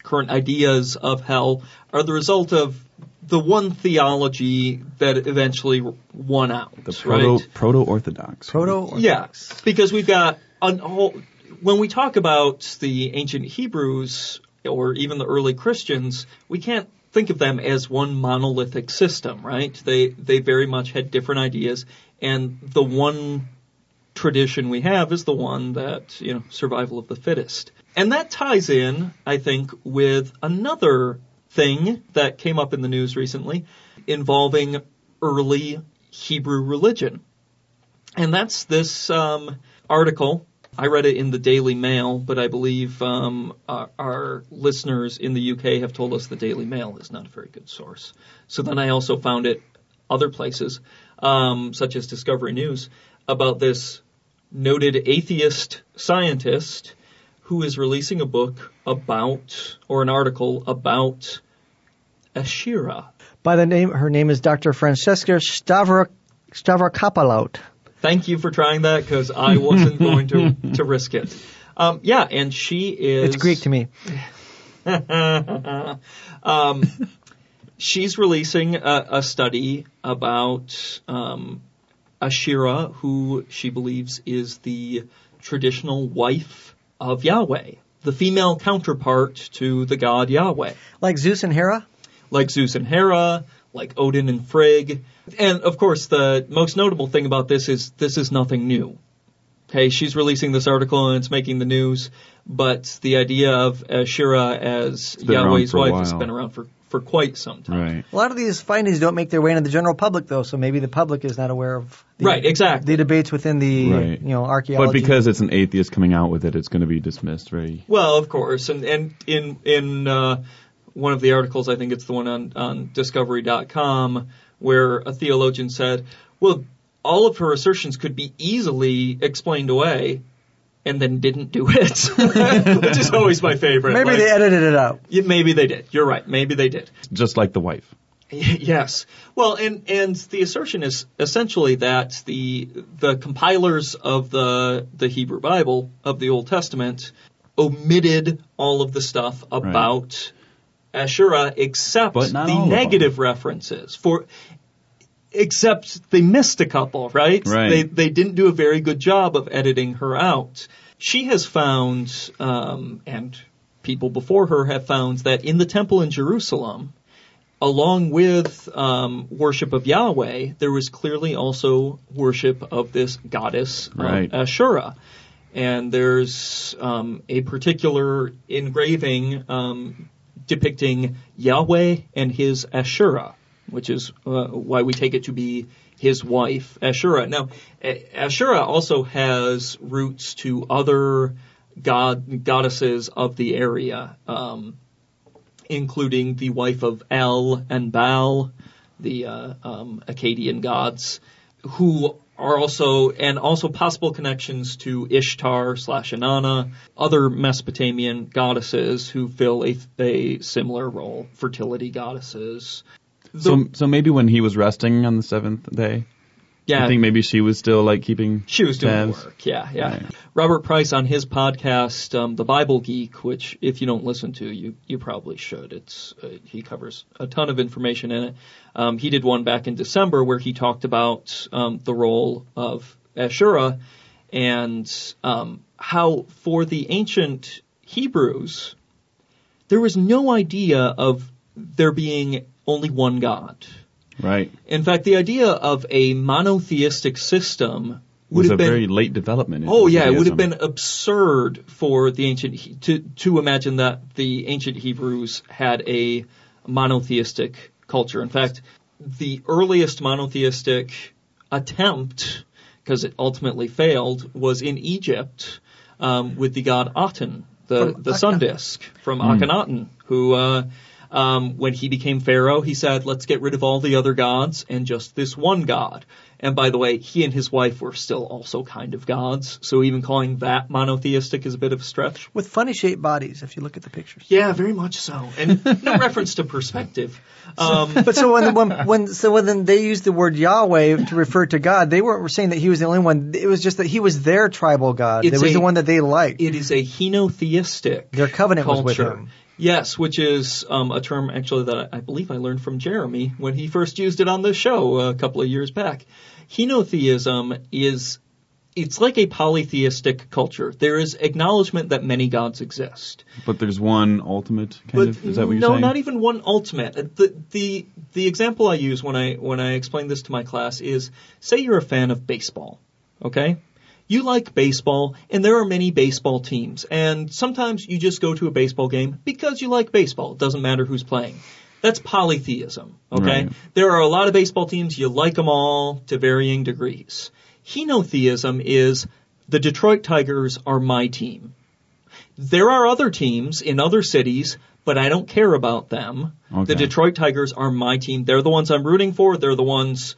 current ideas of hell are the result of the one theology that eventually won out. the right? proto proto orthodox. proto. Yeah, because we've got a whole. When we talk about the ancient Hebrews or even the early Christians, we can't think of them as one monolithic system, right? They they very much had different ideas, and the one tradition we have is the one that you know survival of the fittest, and that ties in, I think, with another thing that came up in the news recently involving early Hebrew religion. And that's this um, article. I read it in the Daily Mail, but I believe um, our, our listeners in the UK have told us the Daily Mail is not a very good source. So then I also found it other places, um, such as Discovery News, about this noted atheist scientist who is releasing a book about, or an article about Asherah. By the name, her name is Dr. Francesca Stavro Stavrakopoulou. Thank you for trying that because I wasn't going to to risk it. Um, yeah, and she is. It's Greek to me. um, she's releasing a, a study about um, Asherah, who she believes is the traditional wife of Yahweh, the female counterpart to the god Yahweh. Like Zeus and Hera? like Zeus and Hera, like Odin and Frigg. And of course, the most notable thing about this is this is nothing new. Okay, she's releasing this article and it's making the news, but the idea of Asherah as Yahweh's wife has been around for, for quite some time. Right. A lot of these findings don't make their way into the general public, though, so maybe the public is not aware of the, Right, exactly. the debates within the Right. you know archaeology. But because it's an atheist coming out with it, it's going to be dismissed very. Well, of course, and and in in uh, one of the articles, I think it's the one on, on discovery.com, where a theologian said, well, all of her assertions could be easily explained away and then didn't do it, which is always my favorite. Maybe Like, they edited it out. yeah, maybe they did. You're right. Maybe they did. Just like the wife. Yes. Well, and and the assertion is essentially that the the compilers of the the Hebrew Bible of the Old Testament omitted all of the stuff about Asherah except the negative references for except they missed a couple, right? Right. They they didn't do a very good job of editing her out. She has found um, and people before her have found that in the temple in Jerusalem along with um, worship of Yahweh, there was clearly also worship of this goddess um, Right. Asherah. And there's um, a particular engraving um, depicting Yahweh and his Asherah, which is uh, why we take it to be his wife, Asherah. Now, A- Asherah also has roots to other god goddesses of the area. Um, including the wife of El and Baal, the uh, um, Akkadian gods, who are also and also possible connections to Ishtar slash Inanna, other Mesopotamian goddesses who fill a, a similar role, fertility goddesses. So, so maybe when he was resting on the seventh day, Yeah, I think maybe she was still like keeping. She was doing tabs. work. Yeah, yeah. Right. Robert Price on his podcast, um, The Bible Geek, which if you don't listen to, you you probably should. It's uh, he covers a ton of information in it. Um, he did one back in December where he talked about um, the role of Asherah and um, how for the ancient Hebrews there was no idea of there being only one God. Right. In fact, the idea of a monotheistic system would was a have been very late development. in Oh yeah, it would have been absurd for the ancient He- to to imagine that the ancient Hebrews had a monotheistic culture. In fact, the earliest monotheistic attempt, because it ultimately failed, was in Egypt um, with the god Aten, the From the sun disk from Akhenaten, who. Uh, um, when he became pharaoh, he said, "Let's get rid of all the other gods and just this one god." And by the way, he and his wife were still also kind of gods, so even calling that monotheistic is a bit of a stretch. With funny shaped bodies, if you look at the pictures. Yeah, very much so, and no reference to perspective. Um, But so when, when when so when they used the word Yahweh to refer to God, they weren't saying that he was the only one. It was just that he was their tribal God. It was a- the one that they liked. it is a henotheistic. Their covenant was with culture. him. Yes, which is um, a term actually that I, believe I learned from Jeremy when he first used it on the show a couple of years back. Henotheism is it's like a polytheistic culture. There is acknowledgement that many gods exist. But there's one ultimate kind But of. Is that what you're no, saying? not even one ultimate. The, the the example I use when I when I explain this to my class is say you're a fan of baseball, okay? You like baseball, and there are many baseball teams, and sometimes you just go to a baseball game because you like baseball. It doesn't matter who's playing. That's polytheism, okay? Right. There are a lot of baseball teams, you like them all to varying degrees. Henotheism is the Detroit Tigers are my team. There are other teams in other cities, but I don't care about them. Okay. The Detroit Tigers are my team. They're the ones I'm rooting for. They're the ones,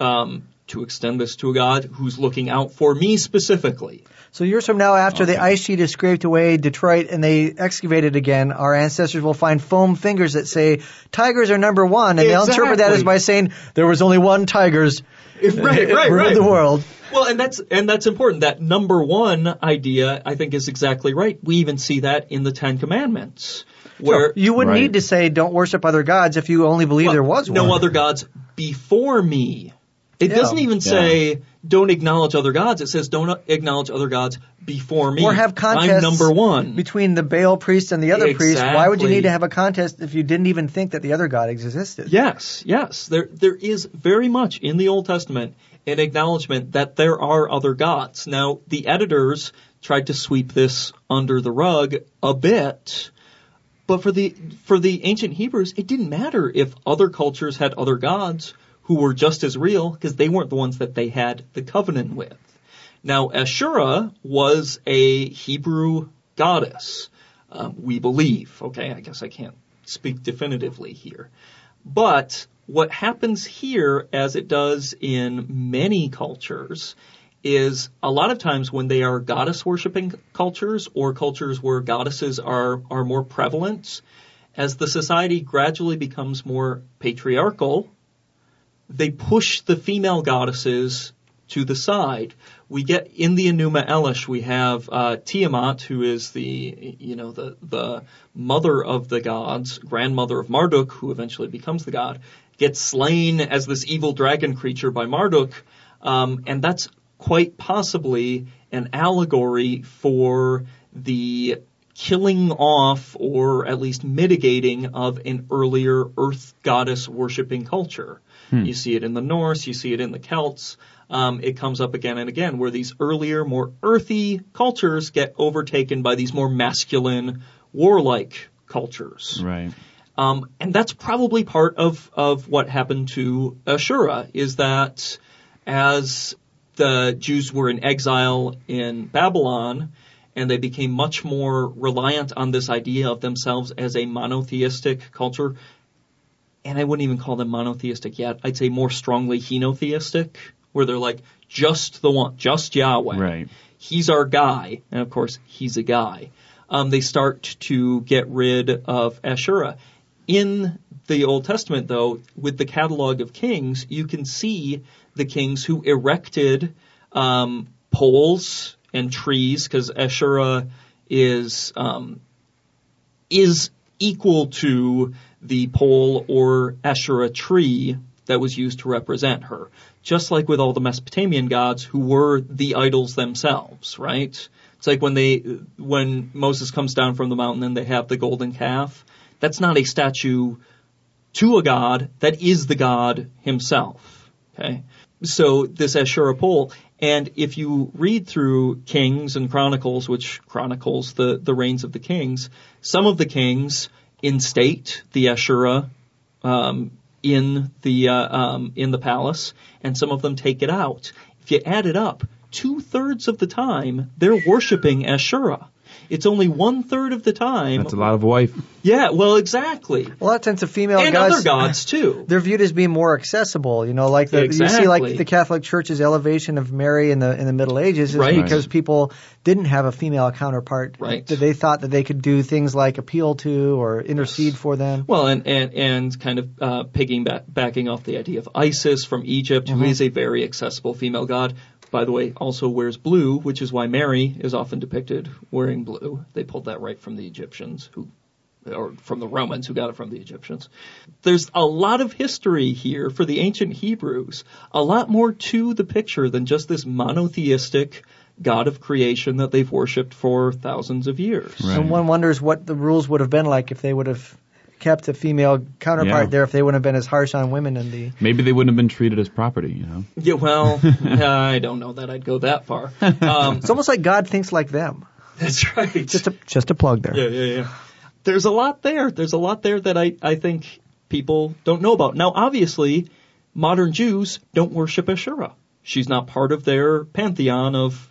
um, to extend this to a God who's looking out for me specifically. So years from now, after the ice sheet is scraped away, Detroit, and they excavate it again, our ancestors will find foam fingers that say Tigers are number one, and they'll interpret that as by saying there was only one Tigers Right, right, ruled right. the world. Well, and that's and that's important. That number one idea, I think, is exactly right. We even see that in the Ten Commandments, where You wouldn't Right. need to say don't worship other gods if you only believe well, there was one. no other gods before me. It Yeah. doesn't even say don't acknowledge other gods. It says don't acknowledge other gods before me. Or have contests I'm number one. between the Baal priest and the other priest. Why would you need to have a contest if you didn't even think that the other god existed? Yes, yes. There there is very much in the Old Testament an acknowledgement that there are other gods. Now, the editors tried to sweep this under the rug a bit, but for the for the ancient Hebrews, it didn't matter if other cultures had other gods who were just as real because they weren't the ones that they had the covenant with. Now, Asherah was a Hebrew goddess. Um, we believe. Okay, I guess I can't speak definitively here. But what happens here, as it does in many cultures, is a lot of times when they are goddess worshiping cultures or cultures where goddesses are, are more prevalent, as the society gradually becomes more patriarchal, they push the female goddesses to the side. We get in the Enuma Elish, we have uh, Tiamat, who is the you know the the mother of the gods, grandmother of Marduk, who eventually becomes the god, gets slain as this evil dragon creature by Marduk, um, and that's quite possibly an allegory for the killing off or at least mitigating of an earlier earth goddess worshipping culture. You see it in the Norse, you see it in the Celts. Um, it comes up again and again where these earlier, more earthy cultures get overtaken by these more masculine, warlike cultures. Right. Um, and that's probably part of, of what happened to Asherah is that as the Jews were in exile in Babylon and they became much more reliant on this idea of themselves as a monotheistic culture, and I wouldn't even call them monotheistic yet. I'd say more strongly henotheistic, where they're like just the one, just Yahweh. Right. He's our guy, and of course he's a guy. Um, they start to get rid of Asherah. In the Old Testament, though, with the catalog of kings, you can see the kings who erected um, poles and trees, because Asherah is um, is equal to the pole or Asherah tree that was used to represent her. Just like with all the Mesopotamian gods who were the idols themselves, right? It's like when they, when Moses comes down from the mountain and they have the golden calf. That's not a statue to a god. That is the god himself. Okay. So this Asherah pole, and if you read through Kings and Chronicles, which chronicles the, the reigns of the kings, some of the kings instate the Asherah um, in the uh, um, in the palace, and some of them take it out. If you add it up, two thirds of the time they're worshiping Asherah. It's only one third of the time. That's a lot of wife. Yeah, well, exactly. A lot of times the female and gods, other gods too. they're viewed as being more accessible. You know, like the, you see like the Catholic Church's elevation of Mary in the in the Middle Ages is Right. because people didn't have a female counterpart. Right. That they thought that they could do things like appeal to or intercede for them. Well, and and and kind of uh, piggybacking backing off the idea of Isis from Egypt, who is a very accessible female god. By the way, also wears blue, which is why Mary is often depicted wearing blue. They pulled that right from the Egyptians, who, or from the Romans, who got it from the Egyptians. There's a lot of history here for the ancient Hebrews, a lot more to the picture than just this monotheistic god of creation that they've worshipped for thousands of years. Right. And one wonders what the rules would have been like if they would have kept a female counterpart Yeah. there, if they wouldn't have been as harsh on women in the. Maybe they wouldn't have been treated as property, you know. Yeah, well, I don't know that I'd go that far. Um, It's almost like God thinks like them. that's right. Just a just a plug there. yeah, yeah, yeah. There's a lot there. There's a lot there that I, I think people don't know about. Now, obviously, modern Jews don't worship Asherah. She's not part of their pantheon of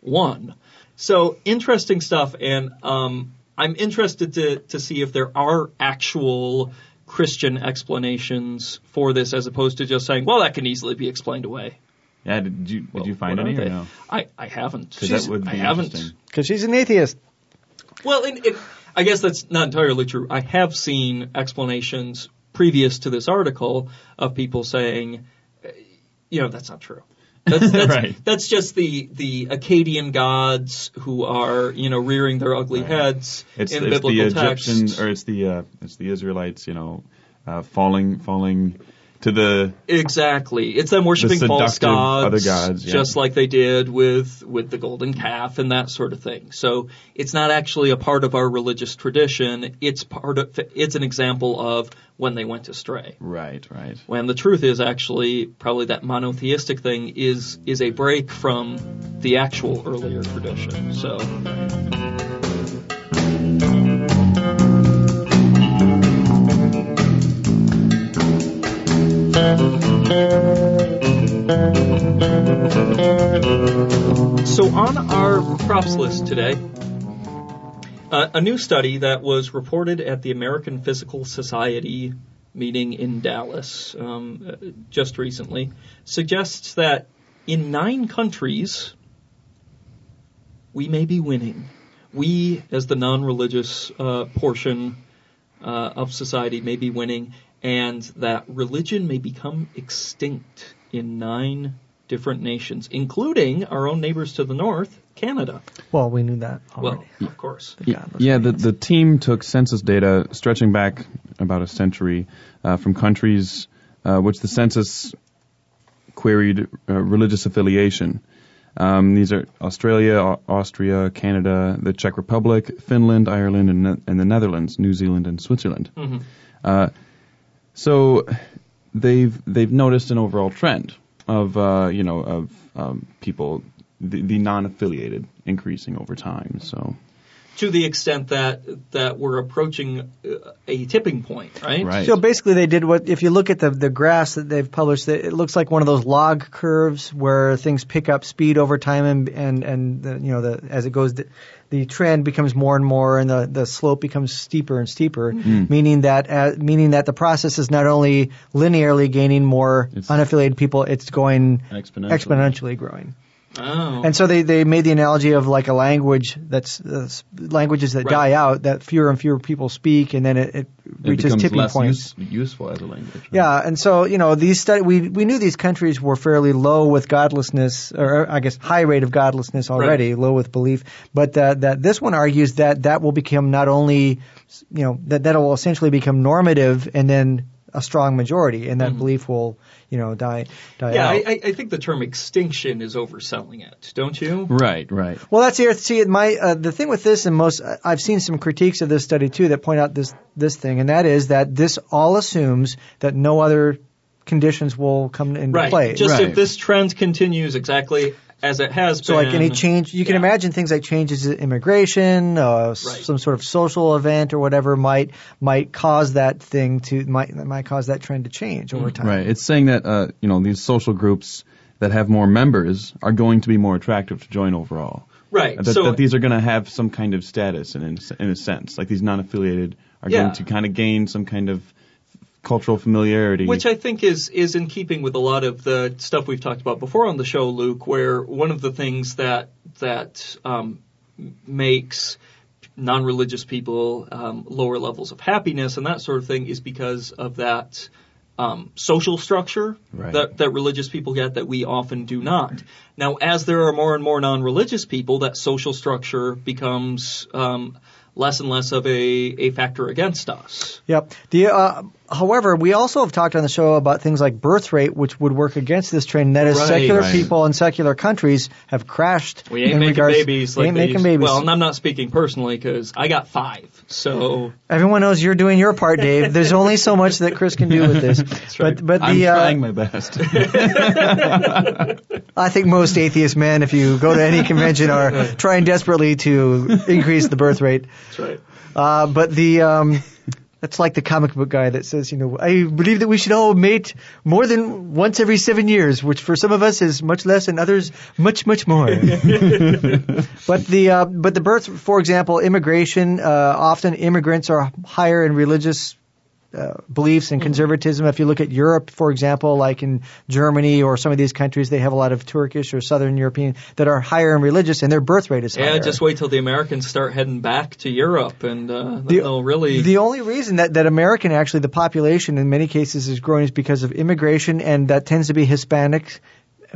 one. So interesting stuff, and um, I'm interested to to see if there are actual Christian explanations for this, as opposed to just saying, "Well, that can easily be explained away." Yeah, did you did Well, you find what any or no? I I haven't. Because that would be I haven't. Because she's an atheist. Well, in, in, I guess that's not entirely true. I have seen explanations previous to this article of people saying, uh, you know, that's not true. That's, that's, Right. that's just the the Akkadian gods who are you know rearing their ugly heads It's, in it's biblical the texts. Egyptians or it's the uh, it's the Israelites, you know, uh, falling falling to the Exactly. It's them worshiping false gods, other gods, yeah. just like they did with with the golden calf and that sort of thing. So it's not actually a part of our religious tradition. It's part of it's an example of when they went astray. right, right. When the truth is actually probably that monotheistic thing is is a break from the actual earlier tradition. So So on our props list today, Uh, a new study that was reported at the American Physical Society meeting in Dallas um, just recently suggests that in nine countries, we may be winning. We, as the non-religious uh, portion uh, of society, may be winning, and that religion may become extinct in nine different nations, including our own neighbors to the north, Canada. Well, we knew that already. Well, of course. Godless Yeah, the, the team took census data stretching back about a century uh, from countries uh, which the census queried uh, religious affiliation. Um, these are Australia, Austria, Canada, the Czech Republic, Finland, Ireland, and, Ne- and the Netherlands, New Zealand, and Switzerland. Mhm. So they've they've noticed an overall trend of uh, you know of um, people the, the non-affiliated increasing over time. So To the extent that that we're approaching uh, a tipping point, right? Right. So basically, they did what. If you look at the the graphs that they've published, it looks like one of those log curves where things pick up speed over time, and and and the, you know the as it goes, the, trend becomes more and more, and the the slope becomes steeper and steeper, meaning that uh, meaning that the process is not only linearly gaining more It's- unaffiliated people, it's going exponentially. exponentially growing. Oh. And so they, they made the analogy of like a language that's uh, languages that Right. die out that fewer and fewer people speak, and then it, it it reaches becomes tipping points. use- useful as a language. right? Yeah, and so you know these study we we knew these countries were fairly low with godlessness, or I guess high rate of godlessness already, low with belief. But that that this one argues that that will become not only you know that that will essentially become normative, and then a strong majority, and that belief will you know die die Mm-hmm. yeah, out. I, I- I think the term extinction is overselling it, don't you? Right, right. Well, that's the earth see my uh, the thing with this, and most I've seen some critiques of this study too that point out this this thing, and that is that this all assumes that no other conditions will come into Right. play. Just Right. if this trend continues exactly as it has so, been. So, like any change, you can yeah. imagine things like changes in immigration, uh, Right. some sort of social event or whatever might might cause that thing to might might cause that trend to change over time. Right. It's saying that uh, you know these social groups that have more members are going to be more attractive to join overall. Right. That, so that these are going to have some kind of status in, in, in a sense, like these non-affiliated are Yeah. going to kind of gain some kind of cultural familiarity. Which I think is is in keeping with a lot of the stuff we've talked about before on the show, Luke. Where one of the things that that um, makes non-religious people um, lower levels of happiness and that sort of thing is because of that um, social structure Right. that that religious people get that we often do not. Now, as there are more and more non-religious people, that social structure becomes um, less and less of a, a factor against us. Yep. The uh, however, we also have talked on the show about things like birth rate, which would work against this trend. That is, Right. secular Right. people in secular countries have crashed. We ain't in making regards, babies like ain't making used- babies. Well, and I'm not speaking personally because I got five. So Everyone knows you're doing your part, Dave. There's only so much that Chris can do with this. right. But but I'm the trying uh, my best. I think most atheist men, if you go to any convention, are trying desperately to increase the birth rate. that's right. Uh, but the um, that's like the comic book guy that says, you know, I believe that we should all mate more than once every seven years, which for some of us is much less, and others much much more. but the uh, but the birth, for example, immigration. Uh, often immigrants are higher in religious. Uh, beliefs and conservatism. If you look at Europe, for example, like in Germany or some of these countries, they have a lot of Turkish or Southern European that are higher in religious, and their birth rate is higher. Yeah, just wait till the Americans start heading back to Europe, and uh, The- they'll really. The only reason that, that American actually the population in many cases is growing is because of immigration, and that tends to be Hispanics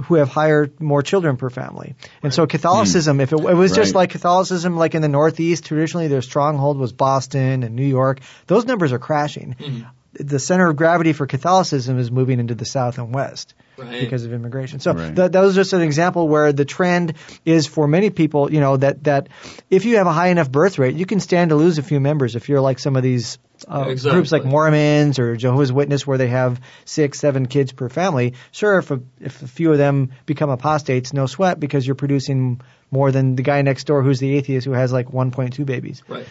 who have higher more children per family. And so Catholicism, if it, it was just like Catholicism, like in the Northeast, traditionally their stronghold was Boston and New York. Those numbers are crashing. Mm-hmm. The center of gravity for Catholicism is moving into the South and West Right. because of immigration. So Right. that, that was just an example where the trend is for many people, you know, that, that if you have a high enough birth rate, you can stand to lose a few members if you're like some of these uh, Exactly. groups like Mormons or Jehovah's Witness where they have six, seven kids per family. Sure, if a, if a few of them become apostates, no sweat because you're producing more than the guy next door who's the atheist who has like 1.2 babies. Right.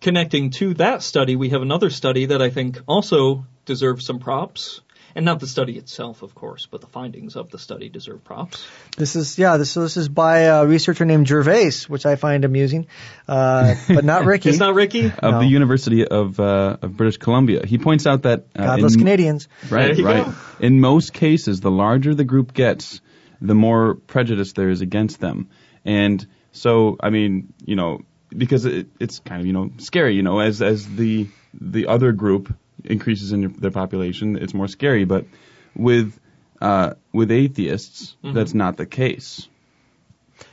Connecting to that study, we have another study that I think also deserves some props. And not the study itself, of course, but the findings of the study deserve props. This is yeah. This so this is by a researcher named Gervais, which I find amusing, uh, but not Ricky. It's not Ricky. of No. the University of uh, of British Columbia. He points out that uh, Godless in- Canadians. Right, There you right. go. In most cases, the larger the group gets, the more prejudice there is against them. And so, I mean, you know, because it, it's kind of you know scary, you know, as as the the other group increases in their population, it's more scary. But with uh, with atheists, Mm-hmm. that's not the case.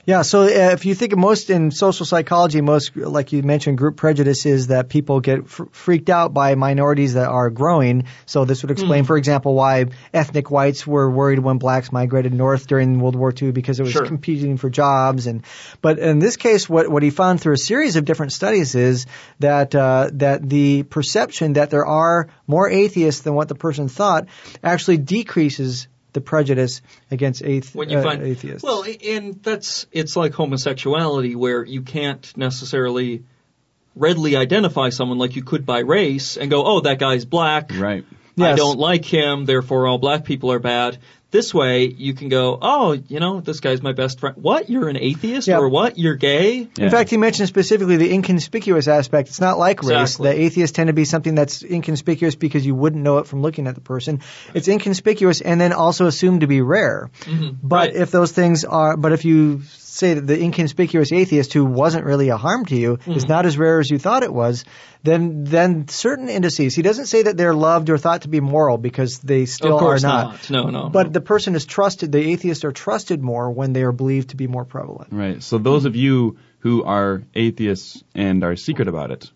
Yeah, so uh, if you think of most in social psychology, most, like you mentioned, group prejudice is that people get f- freaked out by minorities that are growing. So this would explain, Hmm. for example, why ethnic whites were worried when blacks migrated north during World War II because it was Sure. competing for jobs. And but in this case, what what he found through a series of different studies is that uh, that the perception that there are more atheists than what the person thought actually decreases the prejudice against athe- when you uh, find atheists. well and that's it's like homosexuality where you can't necessarily readily identify someone like you could by race and go oh that guy's black Right. I don't like him therefore all black people are bad this way you can go oh you know this guy's my best friend what you're an atheist Yeah. or what you're gay Yeah. In fact, he mentioned specifically the inconspicuous aspect. It's not like race. Exactly. The atheists tend to be something that's inconspicuous because you wouldn't know it from looking at the person. It's inconspicuous and then also assumed to be rare. But Mm-hmm. Right. if those things are, but if you say that the inconspicuous atheist who wasn't really a harm to you Mm-hmm. is not as rare as you thought it was, then then certain indices. He doesn't say that they're loved or thought to be moral because they still of course are not. no no But the person is trusted. The atheists are trusted more when they are believed to be more prevalent. Right. So those of you who are atheists and are secret about it,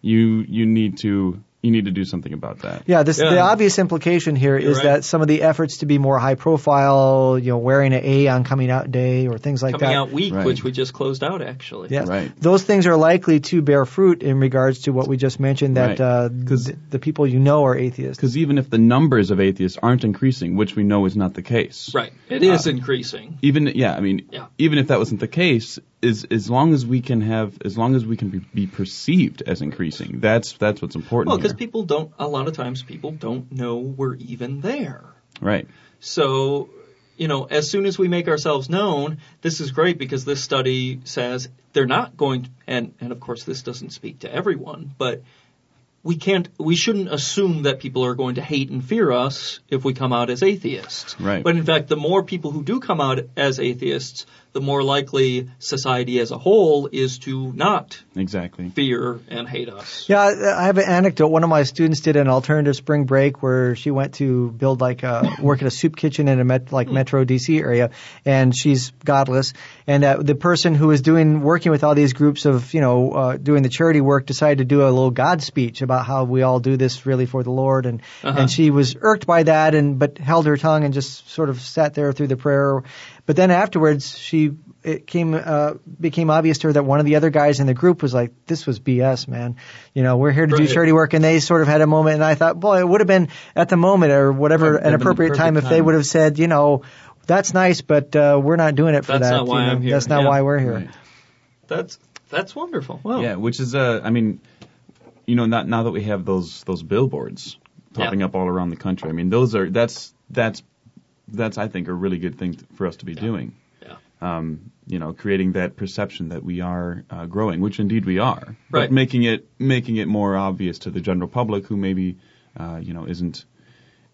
you you need to you need to do something about that. Yeah, this, Yeah. the obvious implication here is You're right. that some of the efforts to be more high profile, you know, wearing an A on coming out day or things like coming that. Coming out week Right. which we just closed out actually Yes. Right. Those things are likely to bear fruit in regards to what we just mentioned that Right. uh, 'Cause- th- the people you know are atheists. Because even if the numbers of atheists aren't increasing, which we know is not the case, right it is Uh, increasing even yeah, I mean, Yeah. even if that wasn't the case, is as long as we can have, as long as we can be, be perceived as increasing, that's that's what's important. well because people don't a lot of times people don't know we're even there right, So, you know, as soon as we make ourselves known, this is great because this study says they're not going to, and, and of course this doesn't speak to everyone, but we can't, we shouldn't assume that people are going to hate and fear us if we come out as atheists. Right. But in fact, the more people who do come out as atheists, the more likely society as a whole is to not exactly. fear and hate us. Yeah, I I have an anecdote. One of my students did an alternative spring break where she went to build like a work at a soup kitchen in a met, like Metro DC area, and she's godless. And uh, the person who was doing working with all these groups of you know uh, doing the charity work decided to do a little God speech about how we all do this really for the Lord, and Uh-huh. and she was irked by that, and but held her tongue and just sort of sat there through the prayer. But then afterwards, she it came uh, became obvious to her that one of the other guys in the group was like, "This was BS, man. You know, we're here to do charity work." And they sort of had a moment, and I thought, boy, it would have been at the moment or whatever an have been the appropriate perfect time if they would have said, you know, that's nice, but uh, we're not doing it for That's that. not why you know, I'm here. That's not Yeah. why we're here. Right. That's, that's wonderful. Wow. Yeah, which is uh, I mean, you know, not now that we have those those billboards popping Yeah. up all around the country. I mean, those are that's that's that's I think a really good thing for us to be doing. Yeah. Um, you know, creating that perception that we are uh, growing, which indeed we are, Right. but making it making it more obvious to the general public who maybe uh, you know isn't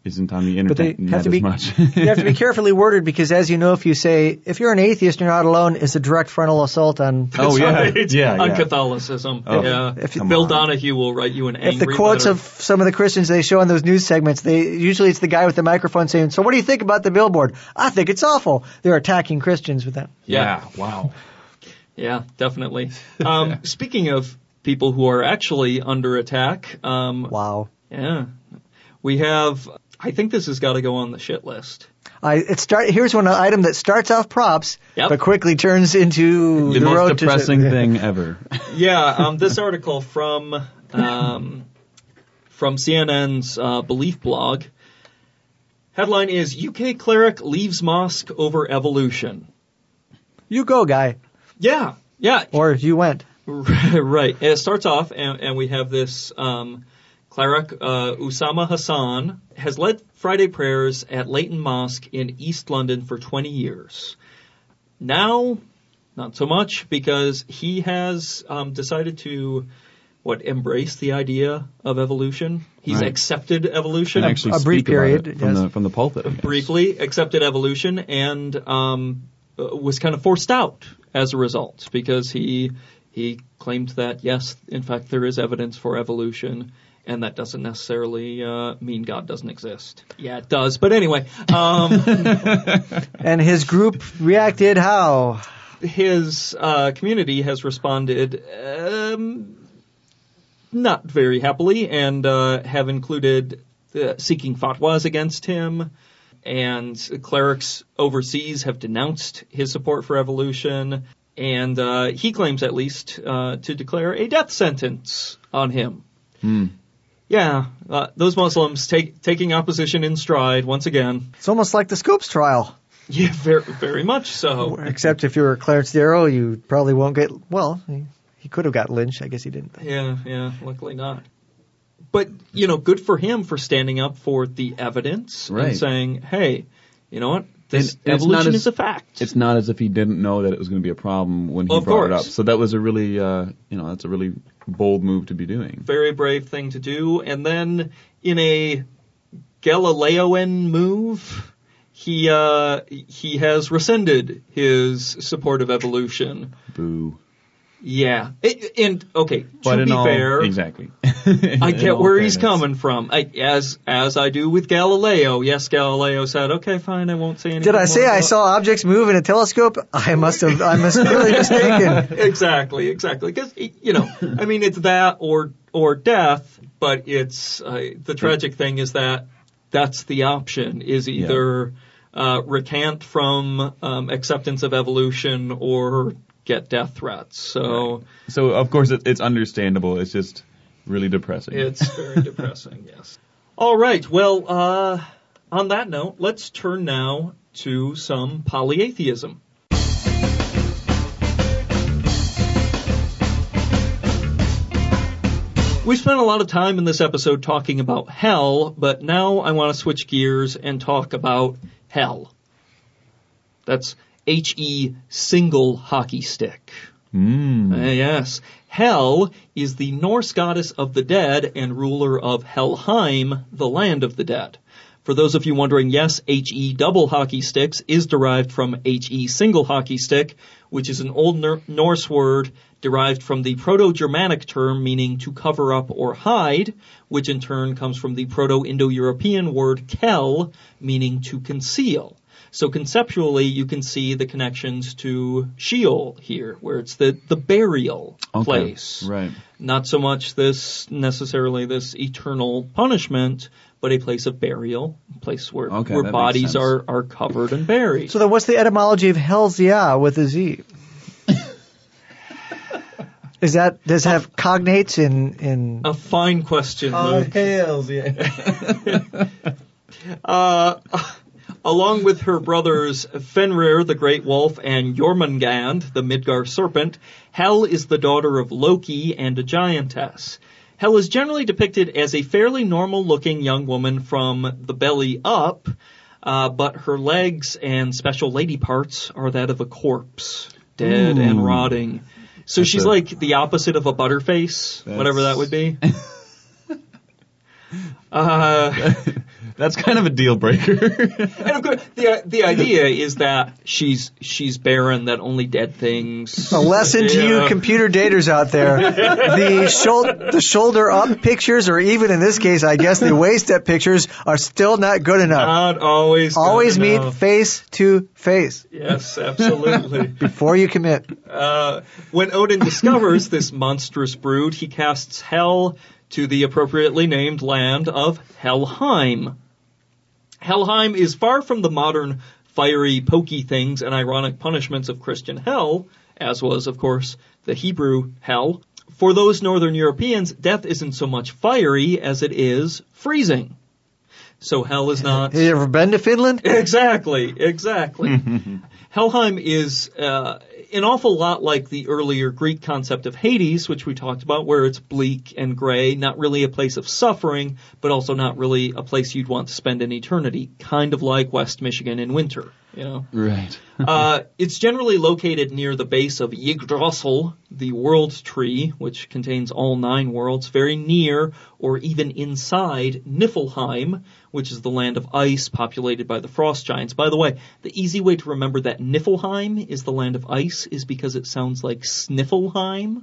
isn't on the But they internet have not to as be much. you have to be carefully worded because, as you know, if you say if you're an atheist, you're not alone, it's a direct frontal assault on. Oh, yeah. Right. Yeah, On yeah. Catholicism. Oh, yeah. if Bill on. Donohue will write you an angry If the quotes letter. of some of the Christians they show in those news segments, they usually it's the guy with the microphone saying, "So what do you think about the billboard?" I think it's awful. They're attacking Christians with that. Yeah. Wow. Yeah, definitely. Um, speaking of people who are actually under attack, um, Wow. yeah, we have. I think this has got to go on the shit list. I it start here's one item that starts off props, Yep. but quickly turns into The, the, road most depressing to thing ever. Yeah, um, this article from um, from CNN's uh, Belief blog. Headline is UK cleric leaves mosque over evolution. You go, guy, Yeah, yeah, or you went. right. It starts off, and, and we have this um, cleric, uh, Usama Hassan, has led Friday prayers at Leyton Mosque in East London for 20 years. Now, not so much because he has um, decided to what embrace the idea of evolution. He's Right. accepted evolution. And actually a brief speak about period, it from yes. the from the pulpit. Briefly accepted evolution and um, uh, was kind of forced out as a result because he he claimed that yes, in fact, there is evidence for evolution. And that doesn't necessarily uh, mean God doesn't exist. Yeah, it does. But anyway, um, And his group reacted how? his uh, community has responded um, not very happily and uh, have included uh, seeking fatwas against him. And clerics overseas have denounced his support for evolution. And uh, he claims, at least, uh, to declare a death sentence on him. Hmm. Yeah, uh, those Muslims take, taking opposition in stride once again. It's almost like the Scopes trial. Yeah, very, very much so. Except if you were Clarence Darrow, you probably won't get. Well, he, he could have got lynched. I guess he didn't. Yeah, yeah, luckily not. But, you know, good for him for standing up for the evidence and saying, hey, you know what? This And it's evolution as- is a fact. It's not as if he didn't know that it was going to be a problem when he Of brought it up. So that was a really, uh, you know, that's a really bold move to be doing. very brave thing to do. And then in a Galileoan move, he uh, he has rescinded his support of evolution. Boo. Yeah, It- and okay, But to in be all, fair, exactly. I get all where he's coming from. I, as as I do with Galileo. Yes, Galileo said, "Okay, fine, I won't say anything." Did I more say I saw objects move in a telescope? I must have. I must be really mistaken. exactly, exactly. Because you know, I mean, it's that or or death, but it's uh, the tragic thing is that that's the option is either uh, recant from um, acceptance of evolution or get death threats. So So of course it, it's understandable. It's just really depressing. it's very depressing. Yes. All right. Well, uh, on that note, let's turn now to some polytheism. We spent a lot of time in this episode talking about hell, but now I want to switch gears and talk about hell. That's H-E single hockey stick. Mm. Uh, yes. Hel is the Norse goddess of the dead and ruler of Helheim, the land of the dead. For those of you wondering, yes, HE double hockey sticks is derived from HE single hockey stick, which is an old Nor- Norse word derived from the Proto-Germanic term meaning to cover up or hide, which in turn comes from the Proto-Indo-European word kel, meaning to conceal. So conceptually, you can see the connections to Sheol here, where it's the, the burial Okay. place. Right. Not so much this necessarily this eternal punishment, but a place of burial, a place where, Okay, where bodies are, are covered and buried. So then, what's the etymology of Hell's Yeah with a Z? Is that does it have cognates in in? a fine question, Oh, Luke. hells yeah. Uh, along with her brothers Fenrir, the Great Wolf, and Jormungand, the Midgard Serpent, Hel is the daughter of Loki and a giantess. Hel is generally depicted as a fairly normal-looking young woman from the belly up, uh, but her legs and special lady parts are that of a corpse, dead and rotting. So That's she's a- like the opposite of a butterface, whatever that would be. uh, That's kind of a deal breaker. and of course, the the idea is that she's she's barren, that only dead things. A lesson to you computer daters out there. The, shou- the shoulder up pictures, or even in this case, I guess the waist up pictures, are still not good enough. Not always. good Always meet enough. face to face Yes, absolutely. before you commit. Uh, when Odin discovers this monstrous brood, he casts hell to the appropriately named land of Helheim. Helheim is far from the modern fiery, pokey things and ironic punishments of Christian hell, as was, of course, the Hebrew hell. For those Northern Europeans, death isn't so much fiery as it is freezing. So hell is not. Have you ever been to Finland? Exactly, exactly. Helheim is uh, an awful lot like the earlier Greek concept of Hades, which we talked about, where it's bleak and gray, not really a place of suffering, but also not really a place you'd want to spend an eternity, kind of like West Michigan in winter, you know. Right. Uh, it's generally located near the base of Yggdrasil, the world tree, which contains all nine worlds, very near or even inside Niflheim, which is the land of ice populated by the frost giants. By the way, the easy way to remember that Niflheim is the land of ice is because it sounds like Sniffleheim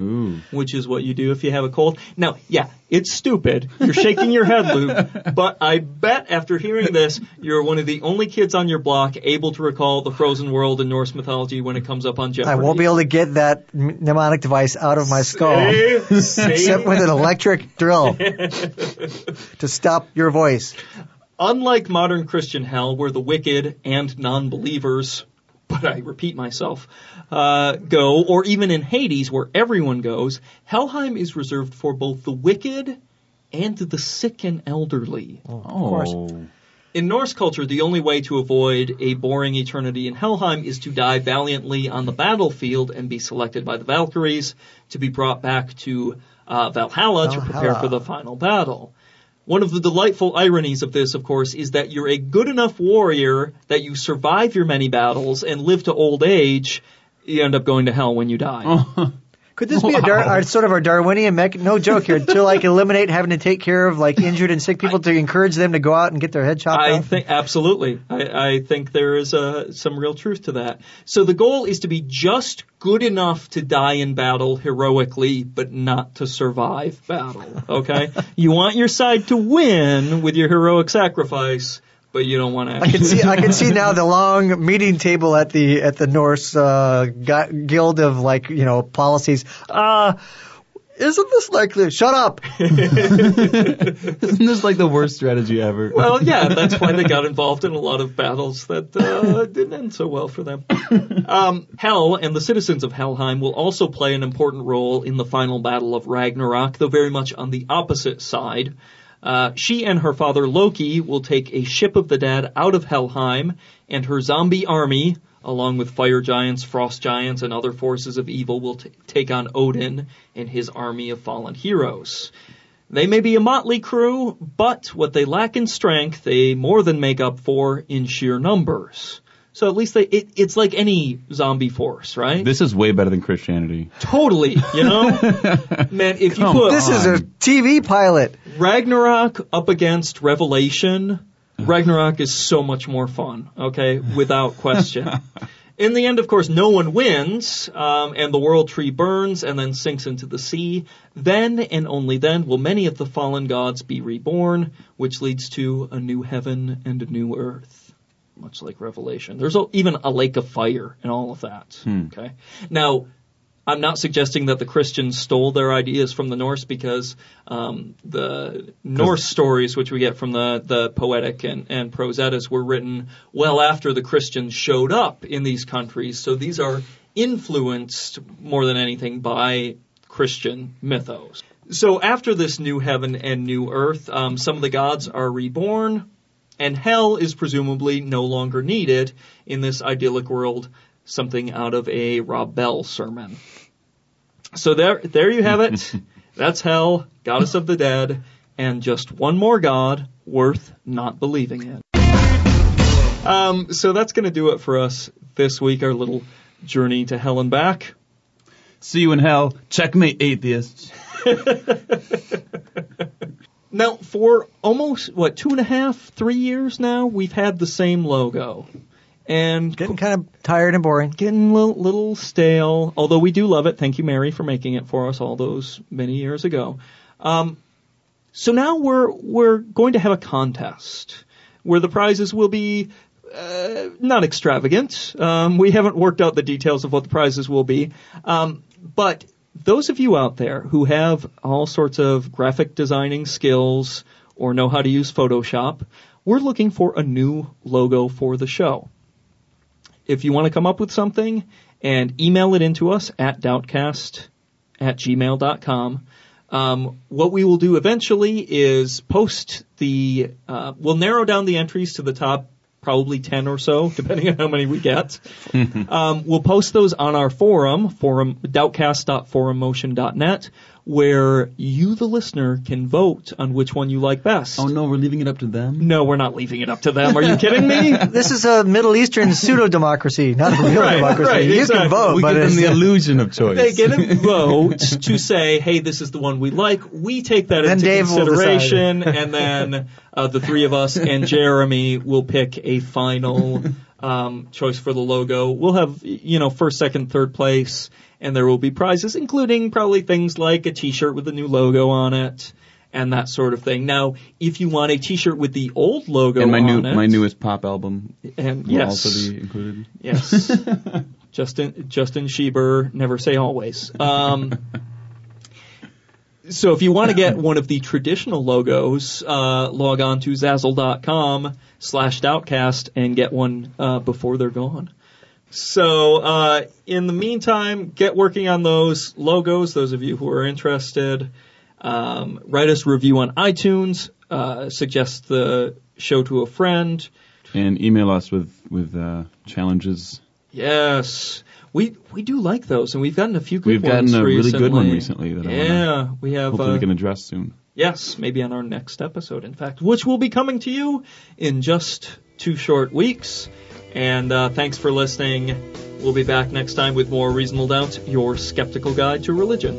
Ooh. which is what you do if you have a cold. Now, yeah, it's stupid. You're shaking your head, Luke, but I bet after hearing this, you're one of the only kids on your block able to recall the frozen world in Norse mythology when it comes up on Jeopardy. I won't be able to get that mnemonic device out of my skull. See? See? Except with an electric drill to stop your voice. Unlike modern Christian hell, where the wicked and non-believers, but I repeat myself, uh, go, or even in Hades, where everyone goes, Helheim is reserved for both the wicked and the sick and elderly. Of course. Oh. In Norse culture, the only way to avoid a boring eternity in Helheim is to die valiantly on the battlefield and be selected by the Valkyries to be brought back to uh, Valhalla, to prepare for the final battle. One of the delightful ironies of this, of course, is that you're a good enough warrior that you survive your many battles and live to old age. You end up going to hell when you die. Oh. Could this be a Dar- sort of our Darwinian mech? No joke here. To like eliminate having to take care of like injured and sick people to encourage them to go out and get their head chopped I off. think absolutely. I, I think there is uh, some real truth to that. So the goal is to be just good enough to die in battle heroically, but not to survive battle. Okay, you want your side to win with your heroic sacrifice, but you don't want to. I can see I can see now the long meeting table at the at the Norse uh, guild of like you know policies. Uh isn't this likely? Shut up. Isn't this like the worst strategy ever? Well, yeah, that's why they got involved in a lot of battles that uh, didn't end so well for them. Um, Hel and the citizens of Helheim will also play an important role in the final battle of Ragnarok, though very much on the opposite side. Uh, she and her father Loki will take a ship of the dead out of Helheim, and her zombie army, along with fire giants, frost giants, and other forces of evil, will t- take on Odin and his army of fallen heroes. They may be a motley crew, but what they lack in strength, they more than make up for in sheer numbers. So at least they, it, it's like any zombie force, right? This is way better than Christianity. totally, you know? Man, if you Come put This is a TV pilot. Ragnarok up against Revelation, Ragnarok is so much more fun, okay? Without question. In the end, of course, no one wins, um, and the world tree burns and then sinks into the sea. Then and only then will many of the fallen gods be reborn, which leads to a new heaven and a new earth. Much like Revelation. There's even a lake of fire and all of that. Okay. Now, I'm not suggesting that the Christians stole their ideas from the Norse because um, the Norse stories, which we get from the, the poetic and, and prose eddas, were written well after the Christians showed up in these countries. So these are influenced more than anything by Christian mythos. So after this new heaven and new earth, um, some of the gods are reborn, and hell is presumably no longer needed in this idyllic world. Something out of a Rob Bell sermon. So there, there you have it. That's hell, goddess of the dead, and just one more god worth not believing in. Um, so that's going to do it for us this week. Our little journey to hell and back. See you in hell. Checkmate, atheists. Now, for almost what two and a half, three years now, we've had the same logo, and Getting kind of tired and boring. getting a little, little stale. Although we do love it. Thank you, Mary, for making it for us all those many years ago. Um, so now we're we're going to have a contest where the prizes will be uh, not extravagant. Um, we haven't worked out the details of what the prizes will be, um, but those of you out there who have all sorts of graphic designing skills or know how to use Photoshop, we're looking for a new logo for the show if you want to come up with something and email it into us at doubtcast at gmail.com. Um, what we will do eventually is post the, uh, we'll narrow down the entries to the top probably 10 or so, depending on how many we get. um, we'll post those on our forum, forum doubtcast.forummotion.net, where you, the listener, can vote on which one you like best. Oh no, we're leaving it up to them. No, we're not leaving it up to them. Are you kidding me? This is a Middle Eastern pseudo democracy, not a real Right, democracy. right, you exactly. can vote, We but give them it's, the illusion of choice. they get a vote to say, hey, this is the one we like. We take that Then into Dave consideration, and then uh, the three of us and Jeremy will pick a final um, choice for the logo. We'll have, you know, first, second, third place, and there will be prizes, including probably things like a T-shirt with the new logo on it. And that sort of thing. Now, if you want a T-shirt with the old logo and my new it, my newest pop album and will yes, also be included. Yes. Justin Justin Schieber, never say always. Um, so if you want to get one of the traditional logos, uh, log on to zazzle.com slash doubtcast and get one uh, before they're gone. So uh, in the meantime, get working on those logos. Those of you who are interested, um, write us a review on iTunes. Uh, suggest the show to a friend. And email us with with uh, challenges. Yes, we we do like those, and we've gotten a few good We've ones gotten a really recently. good one recently that I wanna- yeah, we have. Hopefully, Uh, we can address soon. yes, maybe on our next episode, in fact, which will be coming to you in just two short weeks. And uh, thanks for listening. We'll be back next time with more Reasonable Doubt, your skeptical guide to religion.